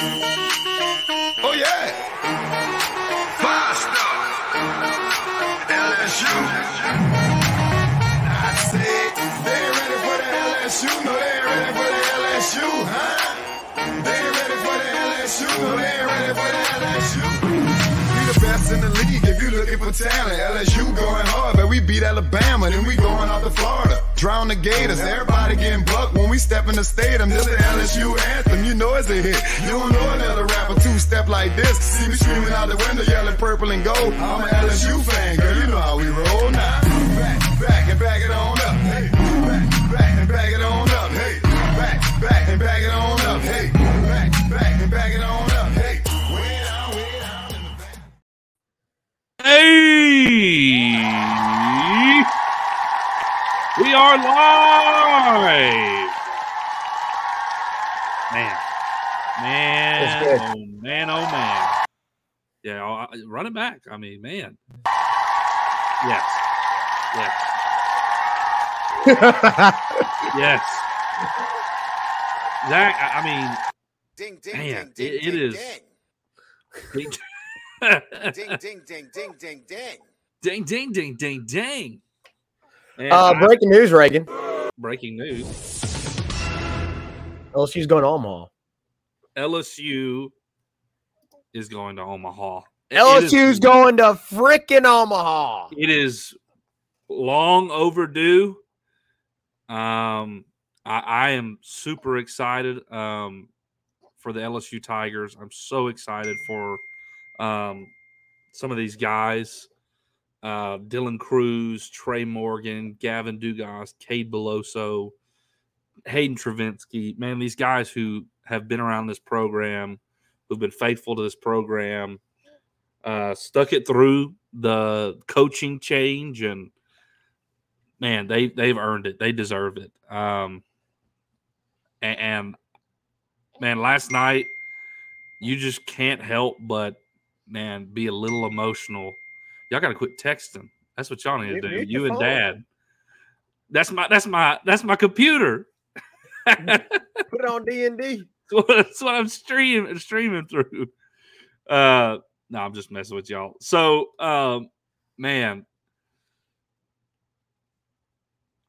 Oh yeah. Five star. LSU. I they ain't ready for the LSU. No, they ain't ready for the LSU, huh? They ain't ready for the LSU. No, they ain't ready for the LSU. We the best in the league if you looking for talent. LSU going hard, but we beat Alabama, then we going out to Florida. Drown the Gators, everybody getting bucked when we step in the stadium. This the LSU anthem, you know it's a hit. You don't know another rapper two step like this. See me screaming out the window, yelling purple and gold. I'm an LSU fan, girl, you know how we roll now. Back, back and back it on up. Hey, back, back and back it on up. Hey, back, back and back it on up. Hey, are live! Man. Man, oh man, oh man. Yeah, I- I- run it back. I mean, man. Yes. Yes. Yes. Zach, I I mean, Ding ding Man, ding ding it- it ding is- ding. ding, ding ding ding ding ding ding. ding, ding, ding, ding, ding. Man, Uh, breaking news, Reagan. breaking news. LSU's going to Omaha. LSU is going to Omaha. LSU's is- going to freaking Omaha. It is long overdue. Um, I, I am super excited um, for the LSU Tigers. I'm so excited for um, some of these guys. Uh, Dylan Crews, Trey Morgan, Gavin Dugas, Cade Beloso, Hayden Travinski. Man, these guys who have been around this program, who've been faithful to this program, uh, stuck it through the coaching change, and man, they they've earned it. They deserve it. Um, a- and, man, last night you just can't help but man be a little emotional. Y'all got to quit texting. That's what y'all need to do. You and phone. Dad. That's my that's my that's my computer. Put it on D and D. That's what I'm streaming streaming through. Uh no, I'm just messing with y'all. So um man,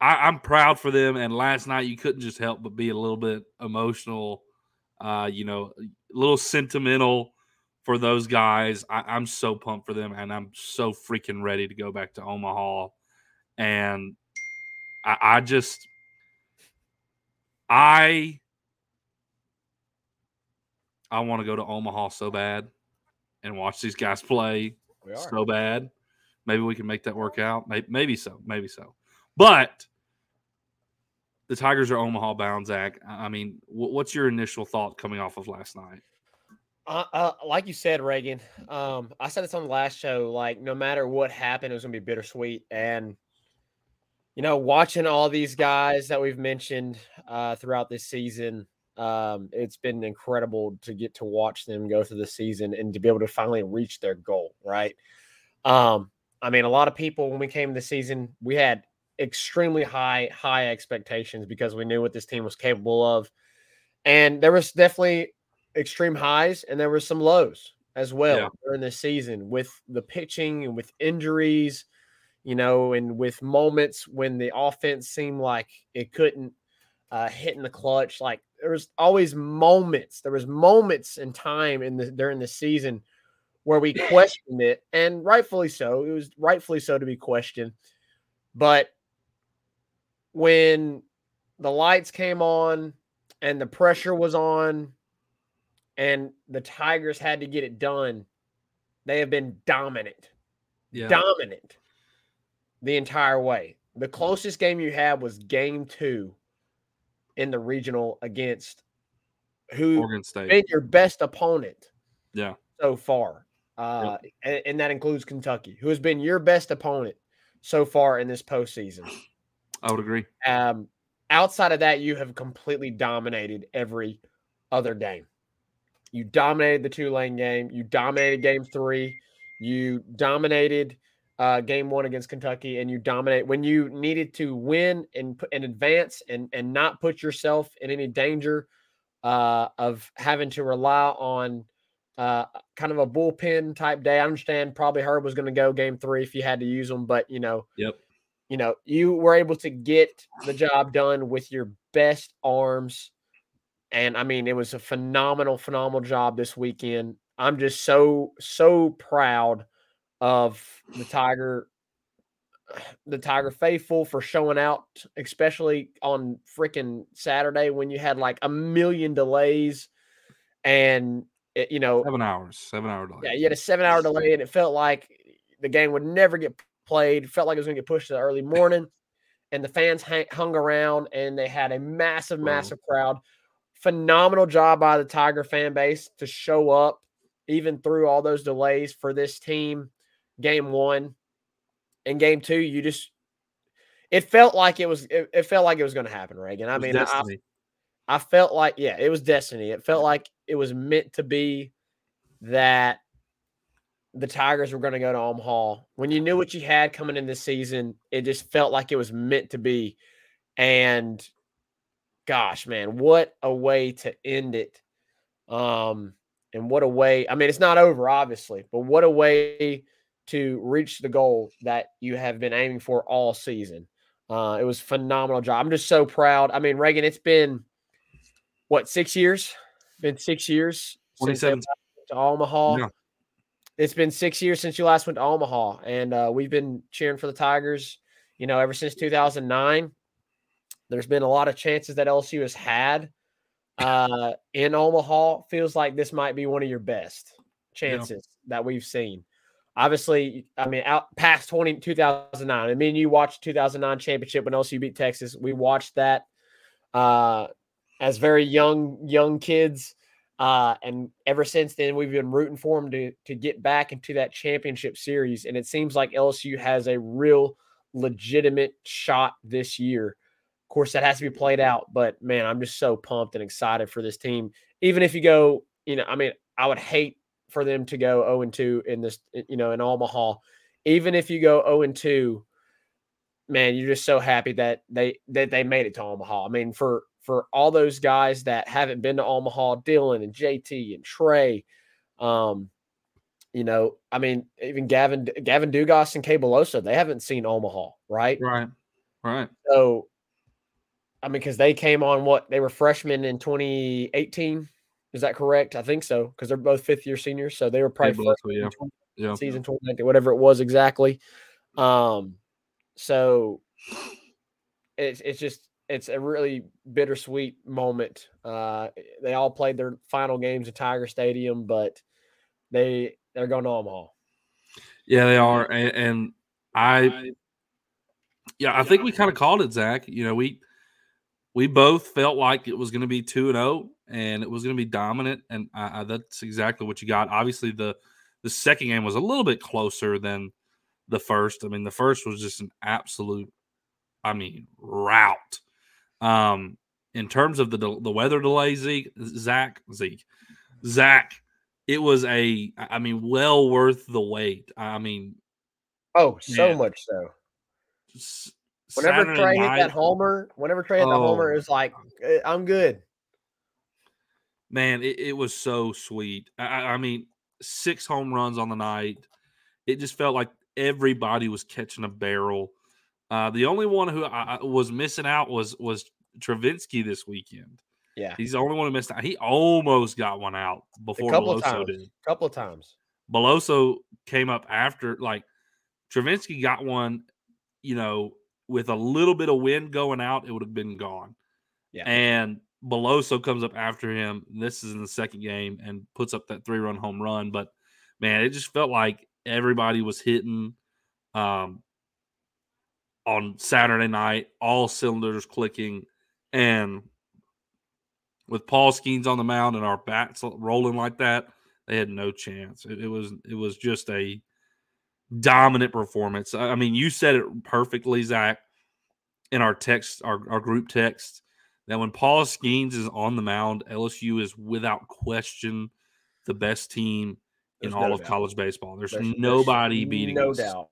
I, I'm proud for them. And last night you couldn't just help but be a little bit emotional, uh, you know, a little sentimental for those guys. I, I'm so pumped for them and I'm so freaking ready to go back to Omaha. And I, I just I I want to go to Omaha so bad and watch these guys play so bad. Maybe we can make that work out. Maybe, maybe so. Maybe so. But the Tigers are Omaha bound, Zach. I I mean, what's your initial thought coming off of last night? Uh, uh, like you said, Reagan. Um, I said this on the last show. Like, no matter what happened, it was gonna be bittersweet. And you know, watching all these guys that we've mentioned uh, throughout this season, um, it's been incredible to get to watch them go through the season and to be able to finally reach their goal. Right. Um, I mean, a lot of people when we came to the season, we had extremely high, high expectations because we knew what this team was capable of. And there was definitely extreme highs and there were some lows as well Yeah. during this season with the pitching and with injuries, you know, and with moments when the offense seemed like it couldn't uh, hit in the clutch. Like there was always moments. There was moments in time in the during the season where we questioned it, and rightfully so. It was rightfully so to be questioned. But when the lights came on and the pressure was on and the Tigers had to get it done, they have been dominant. Yeah. Dominant the entire way. The closest game you had was game two in the regional against who Oregon State. been your best opponent Yeah. so far. Uh, and, and that includes Kentucky, who has been your best opponent so far in this postseason. I would agree. Um, outside of that, you have completely dominated every other game. You dominated the two lane game. You dominated game three. You dominated uh, game one against Kentucky, and you dominate when you needed to win and and advance and and not put yourself in any danger uh, of having to rely on uh, kind of a bullpen type day. I understand probably Herb was going to go game three if you had to use them, but you know, Yep. you know, you were able to get the job done with your best arms. And I mean, it was a phenomenal, phenomenal job this weekend. I'm just so, so proud of the Tiger, the Tiger faithful for showing out, especially on freaking Saturday when you had like a million delays and it, you know, Seven hours, seven hour delay. yeah, you had a seven hour delay, and it felt like the game would never get played. It felt like it was going to get pushed to the early morning, and the fans hang, hung around, and they had a massive, massive crowd. Phenomenal job by the Tiger fan base to show up even through all those delays for this team. Game one and game two, you just it felt like it was it, it felt like it was going to happen, Reagan. I mean, I. I felt like, yeah, it was destiny. It felt like it was meant to be that the Tigers were going to go to Omaha. When you knew what you had coming in this season, it just felt like it was meant to be. And gosh, man, what a way to end it. Um, and what a way. I mean, it's not over, obviously, but what a way to reach the goal that you have been aiming for all season. Uh, it was a phenomenal job. I'm just so proud. I mean, Reagan, it's been what six years? Been six years 27. to Omaha. Yeah. It's been six years since you last went to Omaha, and uh, we've been cheering for the Tigers. You know, ever since 2009. There's been a lot of chances that LSU has had uh, in Omaha. Feels like this might be one of your best chances that we've seen. Obviously, I mean, out past 20, 2009. I mean, you watched 2009 championship when LSU beat Texas. We watched that uh, as very young young kids, uh, and ever since then, we've been rooting for them to to get back into that championship series. And it seems like LSU has a real legitimate shot this year. Of course, that has to be played out, but man, I'm just so pumped and excited for this team. Even if you go, you know, I mean, I would hate for them to go 0 and 2 in this, you know, in Omaha. Even if you go 0 and 2, man, you're just so happy that they that they made it to Omaha. I mean, for for all those guys that haven't been to Omaha, Dylan and JT and Trey, um, you know, I mean, even Gavin Gavin Dugas and Cade Beloso, they haven't seen Omaha, right? Right. Right. So, I mean, because they came on what they were freshmen in 2018. Is that correct? I think so, because they're both fifth year seniors. So they were probably freshmen yeah. 20 Yeah. season 2019, whatever it was exactly. Um, so it's it's just it's a really bittersweet moment. Uh, they all played their final games at Tiger Stadium, but they they're going to Omaha. Yeah, they are. And, and I, yeah, I think we kind of called it, Zach. You know, we we both felt like it was going to be two and zero, and it was going to be dominant, and I, I, that's exactly what you got. Obviously, the the second game was a little bit closer than the first. I mean, the first was just an absolute, I mean, rout. Um, in terms of the the weather delay, Zeke, Zach, Zeke, Zach, it was a, I mean, well worth the wait. I mean, Oh, so Man. much so. Whenever Saturday Trey hit that homer, whenever Trey hit that homer, Oh. it was like "Eh, I'm good. man, it, it was so sweet. I, I mean, six home runs on the night. It just felt like everybody was catching a barrel. Uh, the only one who I, I was missing out was was Travinski this weekend. Yeah, He's the only one who missed out. He almost got one out before couple of Beloso times. did. a couple of times. Beloso came up after, like Travinski got one, you know, with a little bit of wind going out, it would have been gone. Yeah. And Beloso comes up after him. This is in the second game and puts up that three run home run. But man, it just felt like everybody was hitting um, on Saturday night, all cylinders clicking. And with Paul Skenes on the mound and our bats rolling like that, they had no chance. It, it was it was just a dominant performance. I mean, you said it perfectly, Zach, in our text, our, our group text, that when Paul Skenes is on the mound, LSU is without question the best team in There's all no of college baseball. There's, There's- there's nobody beating no us. doubt.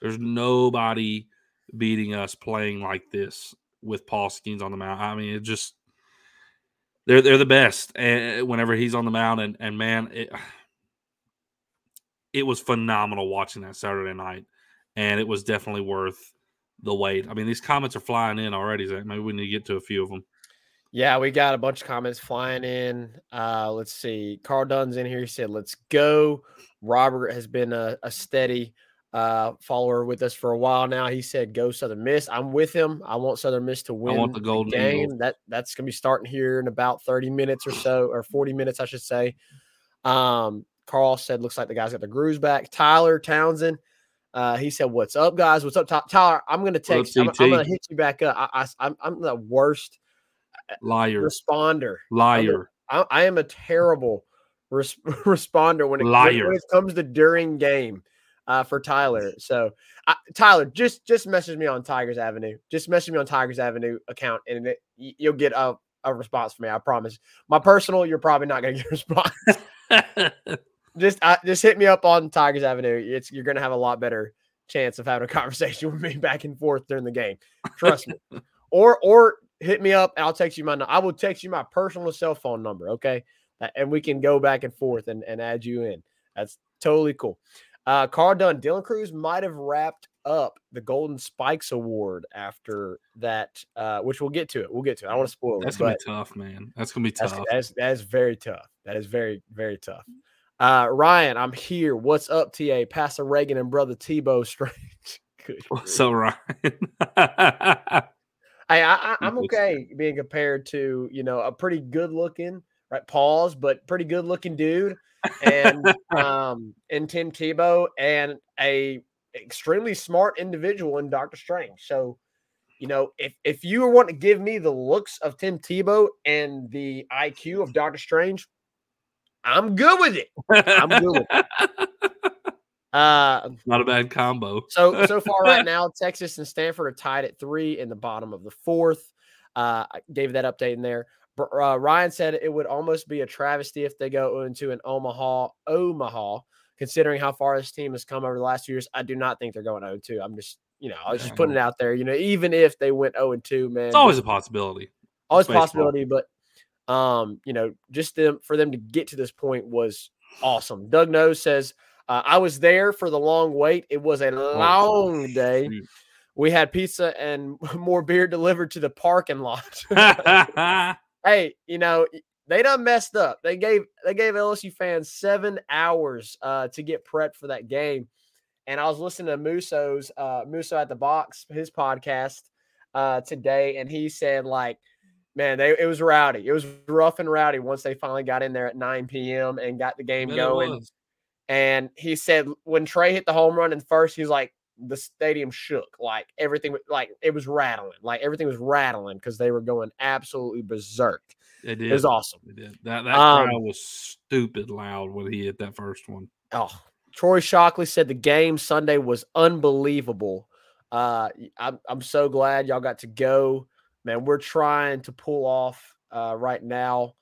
There's nobody beating us playing like this with Paul Skenes on the mound. I mean, it just they're they're the best uh, whenever he's on the mound, and and man, it, it was phenomenal watching that Saturday night, and it was definitely worth the wait. I mean, these comments are flying in already. Zach. Maybe we need to get to a few of them. Yeah, we got a bunch of comments flying in. Uh, let's see. Carl Dunn's in here. He said, "Let's go." Robert has been a, a steady uh, follower with us for a while now. He said, "Go Southern Miss." I'm with him. I want Southern Miss to win. I want the Golden game. Eagles. That that's gonna be starting here in about 30 minutes or so, or 40 minutes, I should say. Um, Carl said, "Looks like the guys got the grooves back." Tyler Townsend. Uh, he said, "What's up, guys? What's up, Ty- Tyler? I'm gonna text. I'm, I'm gonna hit you back up. I, I, I'm, I'm the worst Liar, responder. liar. I, I am a terrible res- responder when it, Liar. when it comes to during game uh, for Tyler. So, I, Tyler, just just message me on Tigers Avenue. Just message me on Tigers Avenue account, and it, you'll get a, a response from me. I promise. My personal, you're probably not going to get a response. just uh, just hit me up on Tigers Avenue. It's you're going to have a lot better chance of having a conversation with me back and forth during the game. Trust me. Or or hit me up and I'll text you my I will text you my personal cell phone number, okay? And we can go back and forth and, and add you in. That's totally cool. Uh Carl Dunn, Dylan Crews might have wrapped up the Golden Spikes Award after that, uh, which we'll get to it. We'll get to it. I don't want to spoil That's it, gonna be tough, man. That's gonna be that's, tough. that's that's very tough. That is very very tough. Uh, Ryan, I'm here. What's up, TA? Pastor Reagan and brother Tebow Strange. Good grief. So Ryan, Hey, I, I, I'm okay being compared to you know a pretty good looking right pause, but pretty good looking dude, and um and Tim Tebow and a extremely smart individual in Doctor Strange. So, you know, if if you want to give me the looks of Tim Tebow and the IQ of Doctor Strange, I'm good with it. I'm good with Uh, Not a bad combo. so so far right now, Texas and Stanford are tied at three in the bottom of the fourth. Uh, I gave that update in there. Br- Uh, Ryan said it would almost be a travesty if they go into an Omaha, Omaha, considering how far this team has come over the last few years. I do not think they're going 0 2. I'm just, you know, I was just putting it out there. You know, even if they went 0 2, man, It's always a possibility. always a possibility, but um, you know, just them for them to get to this point was awesome. Doug Nose says, uh, I was there for the long wait. It was a long day. Oh, shoot. We had pizza and more beer delivered to the parking lot. hey, you know, they done messed up. They gave they gave LSU fans seven hours uh, to get prepped for that game. And I was listening to Muso's uh, Muso at the box, his podcast uh, today, and he said like, man, they it was rowdy. It was rough and rowdy once they finally got in there at 9 p.m. and got the game going. And he said when Trey hit the home run in first, he's like, the stadium shook. Like everything, like it was rattling. Like everything was rattling because they were going absolutely berserk. They did. It was awesome. They did. That that Um, crowd was stupid loud when he hit that first one. Oh, Troy Shockley said the game Sunday was unbelievable. Uh, I'm, I'm so glad y'all got to go. Man, we're trying to pull off uh, right now,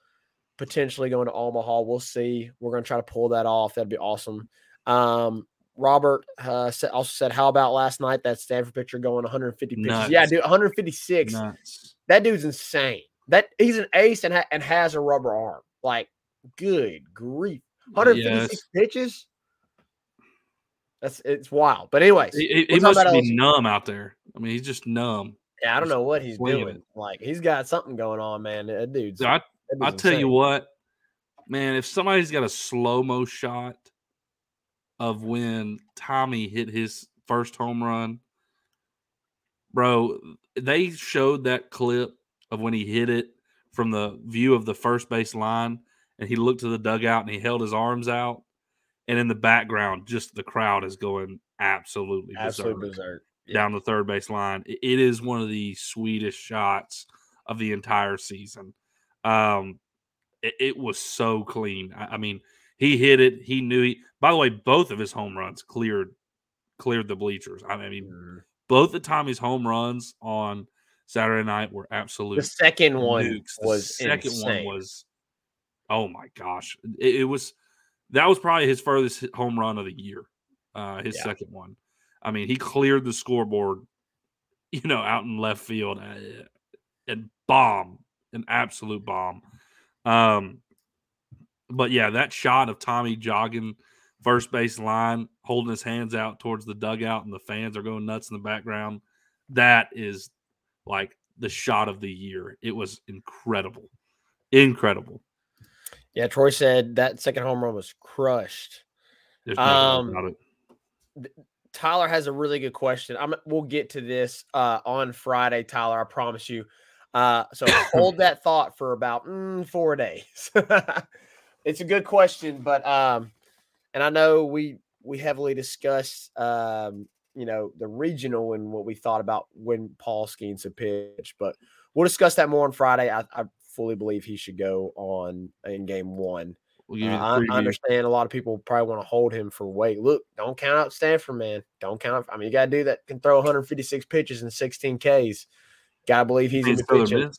potentially going to Omaha. We'll see. We're going to try to pull that off. That'd be awesome. Um, Robert uh, also said, How about last night? That Stanford pitcher going 150 pitches. Yeah, dude, 156. Nuts. That dude's insane. That he's an ace and, ha- and has a rubber arm. Like, good grief. 156 Yes. pitches. That's it's wild. But anyways, He, must be LSU. numb out there. I mean, he's just numb. Yeah, I don't know what he's swinging doing. Like he's got something going on, man. That dude's. I, that I'll tell you what, man. If somebody's got a slow mo shot of when Tommy hit his first home run, bro, they showed that clip of when he hit it from the view of the first base line, and he looked to the dugout and he held his arms out, and in the background, just the crowd is going absolutely absolute berserk berserk. Yeah. down the third base line. It is one of the sweetest shots of the entire season. Um, it, it was so clean. I, I mean, he hit it. He knew he. By the way, both of his home runs cleared cleared the bleachers. I mean, Mhm. both of Tommy's home runs on Saturday night were absolute. The second one nukes. The was second insane. one was. Oh my gosh! It, it was. That was probably his furthest home run of the year. Uh, his Yeah. second one. I mean, he cleared the scoreboard. You know, out in left field, uh, and bomb, an absolute bomb. Um, but yeah, that shot of Tommy jogging first base line, holding his hands out towards the dugout, and the fans are going nuts in the background. That is like the shot of the year. It was incredible, incredible. Yeah, Troy said that second home run was crushed. There's no Um, about it. Tyler has a really good question. I'm we'll get to this uh on Friday, Tyler. I promise you. Uh so hold that thought for about mm, four days. it's a good question, but um and I know we we heavily discussed um you know the regional and what we thought about when Paul Skenes had pitched, but we'll discuss that more on Friday. I, I fully believe he should go on in game one. We'll give Uh, I, understand a lot of people probably want to hold him for weight. Look, don't count out Stanford, man. Don't count. Out, I mean, you got to do that. Can throw 156 pitches and 16 Ks. Got to believe he's in the Southern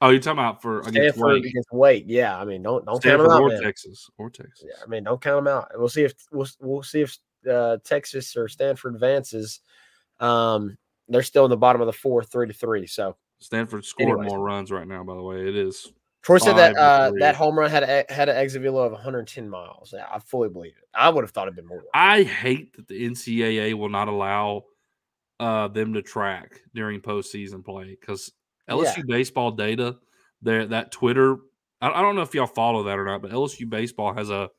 Oh, you're talking about for against Stanford Wake, against Wake. Yeah, I mean, don't don't count Stanford him out, or man. Texas or Texas. Yeah, I mean, don't count him out. We'll see if we'll we'll see if uh, Texas or Stanford advances. Um, they're still in the bottom of the fourth, three to three. So Stanford scored Anyways. more runs right now. By the way, it is. Troy said that uh, that home run had a, had an exit velo of 110 miles. Yeah, I fully believe it. I would have thought it'd been more. I hate that the NCAA will not allow uh, them to track during postseason play because LSU baseball data, there that Twitter. I, I don't know if y'all follow that or not, but LSU baseball has a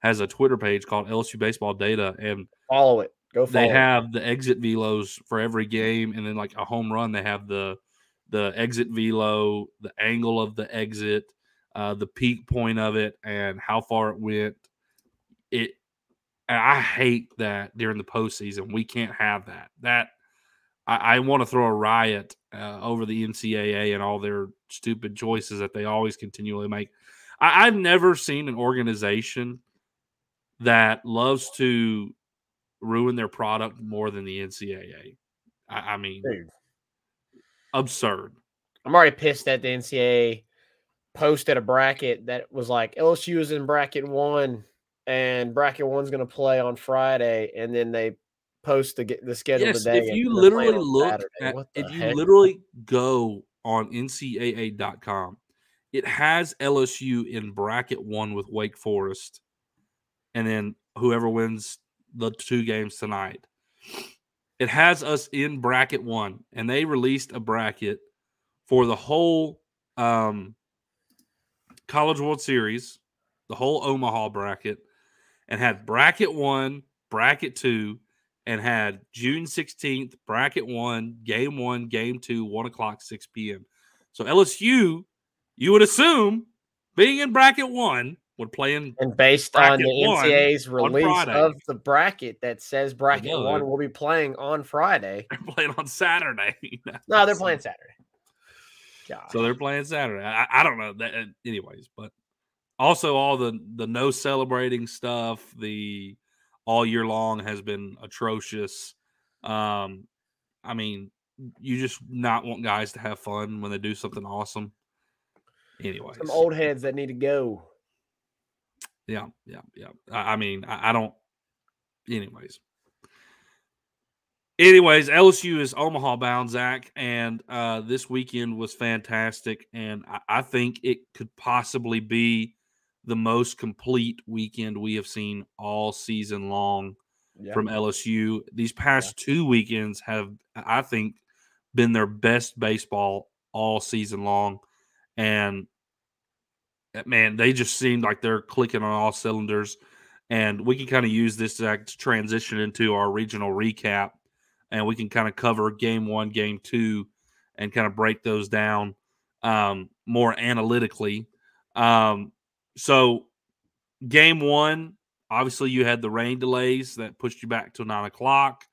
has a Twitter page called LSU baseball data, and Follow it. Go follow they it. have the exit velos for every game, and then like a home run, they have the the exit velo, the angle of the exit, uh, the peak point of it, and how far it went. It, I hate that during the postseason. We can't have that. That I, I want to throw a riot uh, over the NCAA and all their stupid choices that they always continually make. I, I've never seen an organization that loves to ruin their product more than the NCAA. I, I mean, absurd. I'm already pissed that the NCAA posted a bracket that was like LSU is in bracket one, and bracket one's going to play on Friday, and then they post the the schedule Yes, today. if you literally look at, if you heck? literally go on ncaa.com, it has LSU in bracket one with Wake Forest, and then whoever wins the two games tonight. It has us in bracket one, and they released a bracket for the whole um, College World Series, the whole Omaha bracket, and had bracket one, bracket two, and had June 16th, bracket one, game one, game two, one o'clock, 6 p.m. So LSU, you would assume, being in bracket one, would play in and based on the NCAA's release of the bracket that says bracket know. one will be playing on Friday. they're playing on Saturday. No, they're playing Saturday. God. So they're playing Saturday. I, I don't know that, uh, anyways, but also all the the no celebrating stuff, the all year long has been atrocious. Um, I mean, you just not want guys to have fun when they do something awesome. Anyways, some old heads that need to go. Yeah, yeah, yeah. I, I mean, I, I don't. Anyways, anyways, LSU is Omaha bound, Zach, and uh, this weekend was fantastic, and I, I think it could possibly be the most complete weekend we have seen all season long Yeah. from LSU. These past two weekends have, I think, been their best baseball all season long, and man, they just seem like they're clicking on all cylinders. And we can kind of use this to to transition into our regional recap, and we can kind of cover game one, game two, and kind of break those down um, more analytically. Um, so, game one, obviously, you had the rain delays that pushed you back to nine o'clock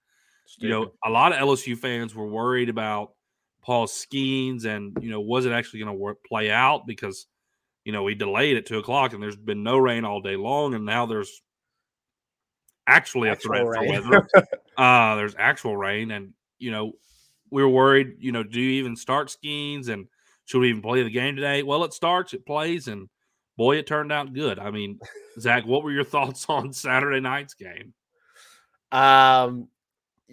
you know, a lot of LSU fans were worried about Paul Skenes and, you know, was it actually going to work play out because, you know, we delayed at two o'clock and there's been no rain all day long. And now there's actually a threat rain. for weather. uh, there's actual rain. And, you know, we were worried, you know, do you even start Skenes and should we even play the game today? Well, it starts, it plays, and boy, it turned out good. I mean, Zach, what were your thoughts on Saturday night's game? Um,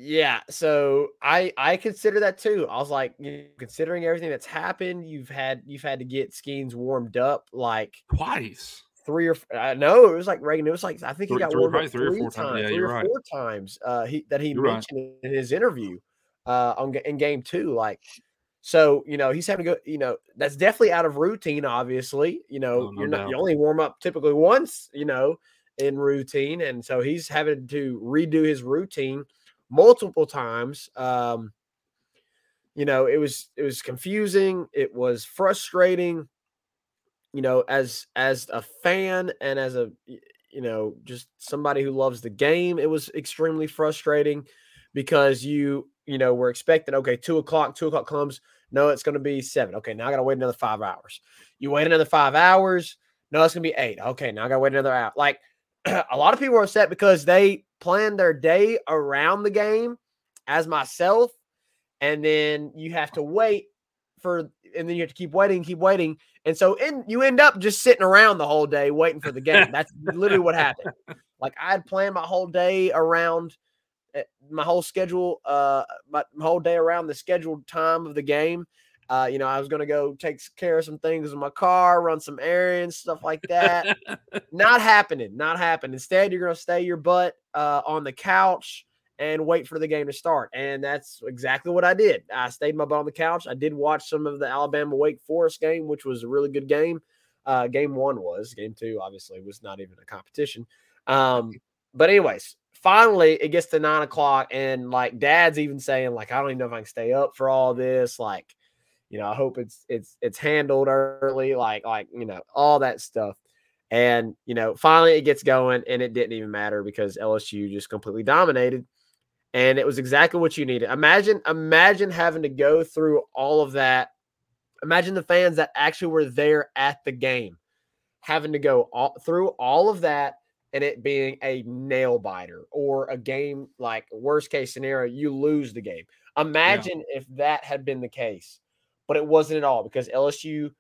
Yeah, so I I consider that too. I was like, you know, considering everything that's happened, you've had you've had to get Skenes warmed up like Twice. three or I know it was like Reagan. It was like I think he got three- warmed up three or four times. times, Yeah, three you're or right. four times. Uh, he that he You're right. mentioned in his interview uh on in game two. Like, so you know he's having to go. You know that's definitely out of routine. Obviously, you know Oh, no you're not you only warm up typically once. You know in routine, and so he's having to redo his routine multiple times. Um, you know, it was it was confusing. It was frustrating. You know, as as a fan and as a you know just somebody who loves the game, it was extremely frustrating because you you know were expecting okay two o'clock two o'clock comes no it's going to be seven okay now I got to wait another five hours. You wait another five hours no it's going to be eight okay now I got to wait another hour like a lot of people are upset because they planned their day around the game as myself and then you have to wait for and then you have to keep waiting keep waiting and so in, you end up just sitting around the whole day waiting for the game. That's literally what happened. Like i had planned my whole day around uh, my whole schedule uh my, my whole day around the scheduled time of the game uh you know i was going to go take care of some things in my car run some errands stuff like that not happening. Not happening. Instead, you're going to stay your butt uh, on the couch and wait for the game to start. And that's exactly what I did. I stayed my butt on the couch. I did watch some of the Alabama Wake Forest game, which was a really good game. Uh, game one was. Game two, obviously, was not even a competition. Um, but anyways, finally it gets to nine o'clock, and like Dad's even saying, like, I don't even know if I can stay up for all this. Like, you know, I hope it's it's it's handled early, like like you know all that stuff. And, you know, finally it gets going and it didn't even matter because LSU just completely dominated. And it was exactly what you needed. Imagine, imagine having to go through all of that. Imagine the fans that actually were there at the game having to go all, through all of that and it being a nail biter or a game like worst case scenario, you lose the game. Imagine if that had been the case, but it wasn't at all because LSU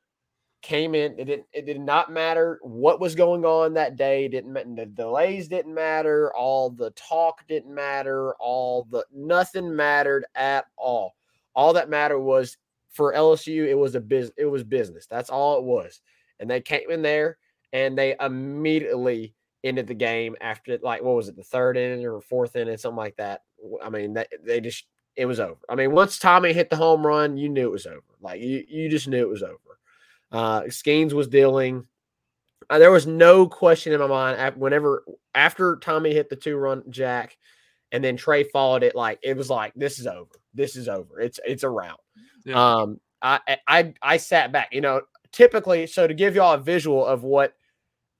came in. It didn't. It did not matter what was going on that day. It didn't the delays didn't matter. All the talk didn't matter. All the nothing mattered at all. All that mattered was for LSU. It was a business. It was business. That's all it was. And they came in there and they immediately ended the game after like what was it the third inning or fourth inning something like that. I mean that they just it was over. I mean once Tommy hit the home run, you knew it was over. Like you you just knew it was over. Uh, Skenes was dealing. Uh, there was no question in my mind whenever after Tommy hit the two run jack, and then Trey followed it. Like it was like this is over. This is over. It's it's a rout. Yeah. Um, I I- I I sat back. You know, typically, so to give y'all a visual of what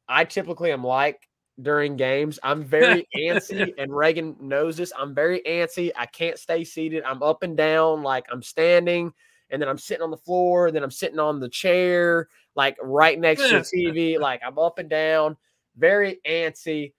I typically am like during games, I'm very antsy, and Reagan knows this. I'm very antsy. I can't stay seated. I'm up and down, like I'm standing, and then I'm sitting on the floor, and then I'm sitting on the chair, like right next to the TV. Like I'm up and down, very antsy.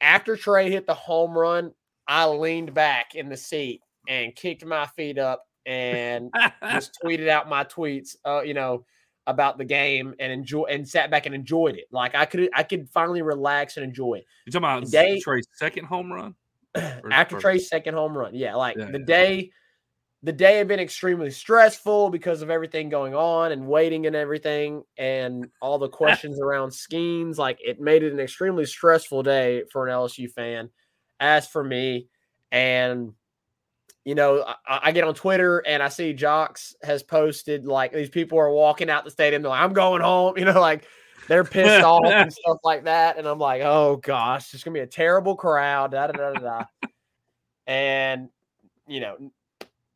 After Trey hit the home run, I leaned back in the seat and kicked my feet up and just tweeted out my tweets, uh, you know, about the game and enjoy and sat back and enjoyed it. Like I could, I could finally relax and enjoy it You talking about Day- Trey's second home run? Or after? Trey's second home run. Yeah, like Yeah, the yeah. day, the day had been extremely stressful because of everything going on and waiting and everything and all the questions around Skenes. Like it made it an extremely stressful day for an LSU fan. As for me, and you know, I, I get on Twitter and I see Jocks has posted like these people are walking out the stadium. They're like, I'm going home. You know, like they're pissed off and stuff like that. And I'm like, oh gosh, it's gonna be a terrible crowd. Da da da da. da. and you know,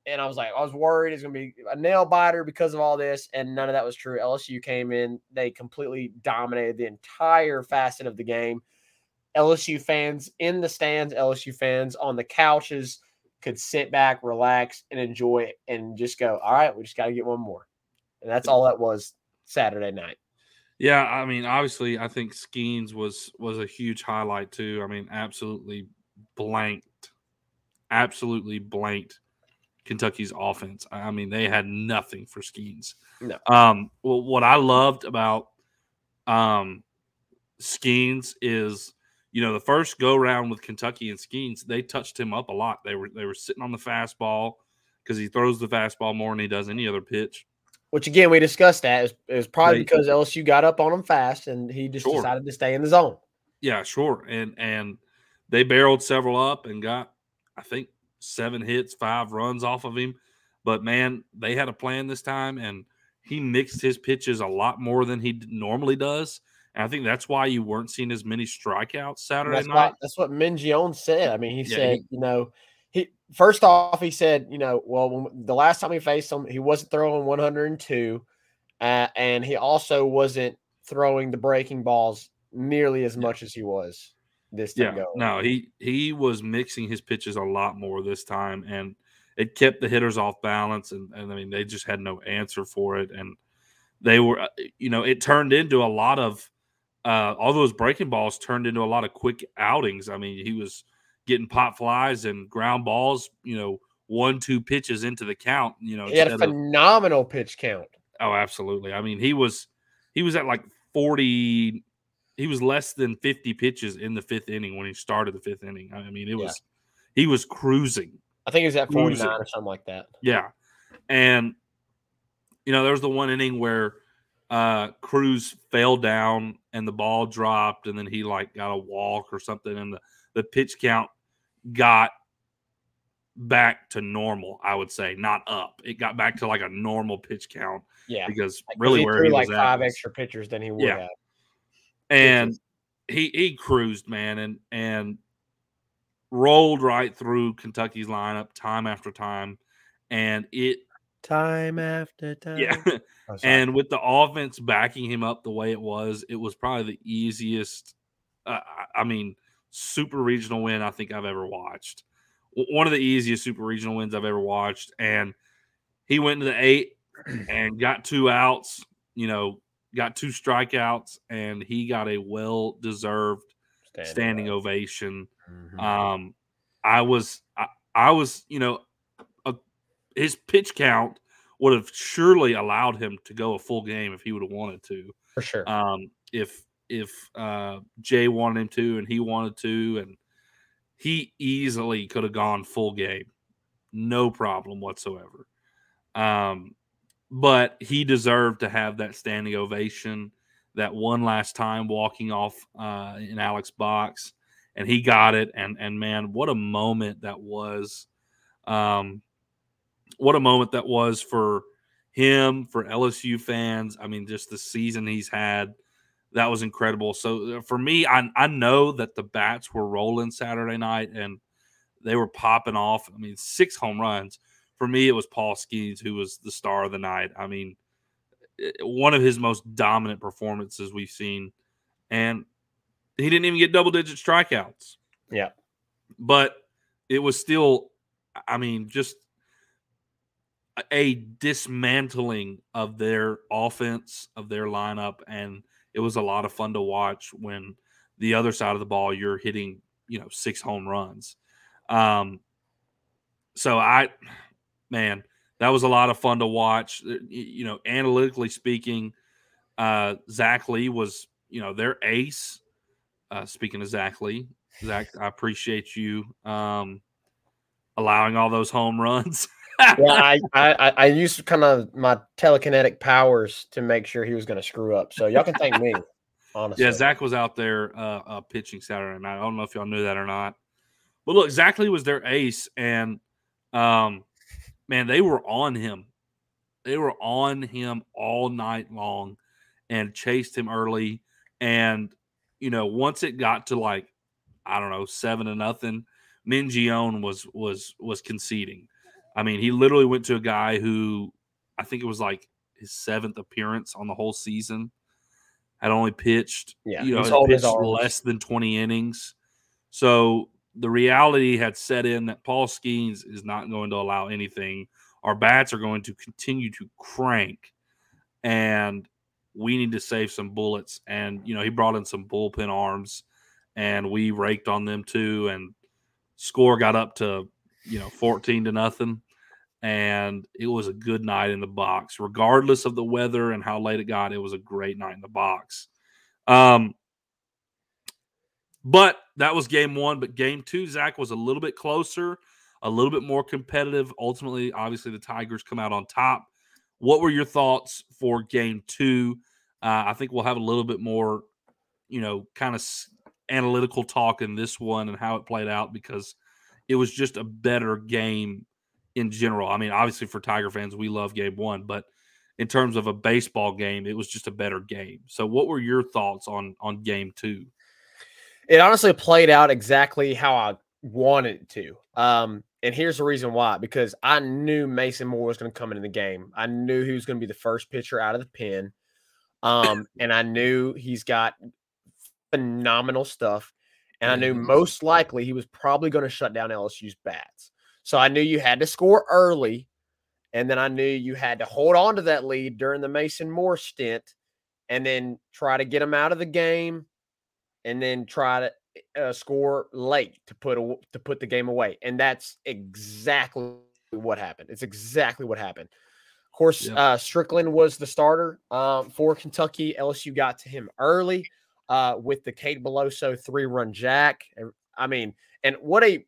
and I was like, I was worried it's gonna be a nail biter because of all this, and none of that was true. LSU came in, they completely dominated the entire facet of the game. LSU fans in the stands, LSU fans on the couches could sit back, relax, and enjoy it, and just go, all right, we just got to get one more, and that's all that was Saturday night. Yeah, I mean, obviously, I think Skenes was was a huge highlight too. I mean, absolutely blanked, absolutely blanked Kentucky's offense. I mean, they had nothing for Skenes. No. Um, well, what I loved about um Skenes is you know, the first go round with Kentucky and Skenes, they touched him up a lot. They were they were sitting on the fastball because he throws the fastball more than he does any other pitch. Which again, we discussed that. It was, it was probably They- because LSU got up on him fast and he just Sure. decided to stay in the zone. Yeah, sure. And and they barreled several up and got, I think, seven hits, five runs off of him. But man, they had a plan this time, and he mixed his pitches a lot more than he normally does. And I think that's why you weren't seeing as many strikeouts Saturday That's night. what that's what Mingione said. I mean, he Yeah, said, he- you know, he first off he said, you know, well, when, the last time he faced him, he wasn't throwing 102, uh, and he also wasn't throwing the breaking balls nearly as much as he was this time. Yeah, going. no, he he was mixing his pitches a lot more this time, and it kept the hitters off balance, and, and I mean they just had no answer for it, and they were, uh, you know, it turned into a lot of uh, all those breaking balls turned into a lot of quick outings. I mean, he was getting pop flies and ground balls, you know, one two pitches into the count, you know, he had a instead of- phenomenal pitch count. Oh, absolutely. I mean, he was he was at like 40 he was less than 50 pitches in the fifth inning when he started the fifth inning. I mean, it Yeah. was he was cruising. I think he was at Cruising. 49 or something like that. Yeah. And you know, there was the one inning where uh Crews fell down and the ball dropped and then he like got a walk or something and the, the pitch count got back to normal, I would say, not up. It got back to like a normal pitch count Yeah. because Like, 'cause really he where he like was five at was- extra pitchers than he would Yeah. have. And he he cruised man and and rolled right through Kentucky's lineup time after time and it Time after time. yeah Oh, and with the offense backing him up the way it was it was probably the easiest uh, I- I mean super regional win I think I've ever watched. One of the easiest super regional wins I've ever watched and he went into the 8 and got two outs you know got two strikeouts and he got a well deserved standing ovation. Mhm. Um, I was, I, I was, you know, a, his pitch count would have surely allowed him to go a full game if he would have wanted to. for sure. Um, if if uh, Jay wanted him to and he wanted to, and he easily could have gone full game, no problem whatsoever. Um, but he deserved to have that standing ovation that one last time walking off uh, in Alex box, and he got it. And and man, what a moment that was! Um, what a moment that was for him, for LSU fans. I mean, just the season he's had, that was incredible. So uh, for me, I I know that the bats were rolling Saturday night and they were popping off. I mean, six home runs. For me, it was Paul Skenes who was the star of the night. I mean, one of his most dominant performances we've seen, and he didn't even get double digit strikeouts. Yeah. but it was still, I mean, just a- dismantling of their offense, of their lineup, and it was a lot of fun to watch when the other side of the ball you're hitting, you know, six home runs. Um, so I, man, that was a lot of fun to watch. Uh, You know, analytically speaking, uh, Zach Lee was, you know, their ace. Uh, speaking of Zach Lee, Zach, I appreciate you um, allowing all those home runs. yeah, I, I I- I used kind of my telekinetic powers to make sure he was going to screw up. So y'all can thank me. Honestly, Yeah, Zach was out there uh, uh, pitching Saturday night. I don't know if y'all knew that or not. But look, Zach Lee was their ace, and um, man, they were on him. They were on him all night long, and chased him early. And you know, once it got to like I don't know seven to nothing, Mingione was was was conceding. I mean, he literally went to a guy who I think it was like his seventh appearance on the whole season. Had only pitched, Yeah, you know, he's had holding his pitched less than twenty innings. So the reality had set in that Paul Skenes is not going to allow anything. Our bats are going to continue to crank, and we need to save some bullets. And you know, he brought in some bullpen arms, and we raked on them too. And score got up to you know fourteen to nothing, and it was a good night in the box, regardless of the weather and how late it got. It was a great night in the box. Um, But that was game one. But game two, Zach was a little bit closer, a little bit more competitive. Ultimately, obviously, the Tigers come out on top. What were your thoughts for game two? Uh, I think we'll have a little bit more, you know, kind of analytical talk in this one and how it played out because it was just a better game in general. I mean, obviously for Tiger fans, we love game one, but in terms of a baseball game, it was just a better game. So, what were your thoughts on on game two? It honestly played out exactly how I wanted it to. Um, and here's the reason why because I knew Mason Moore was going to come into the game. I knew he was going to be the first pitcher out of the pen. Um, and I knew he's got phenomenal stuff. And I knew Mhm. most likely he was probably going to shut down LSU's bats. So I knew you had to score early. And then I knew you had to hold on to that lead during the Mason Moore stint and then try to get him out of the game and then try to uh, score late to put a, to put the game away. And that's exactly what happened. It's exactly what happened. Of course, Yep. uh, Strickland was the starter um, for Kentucky. LSU got to him early uh, with the Cade Beloso three run jack. I mean, and what a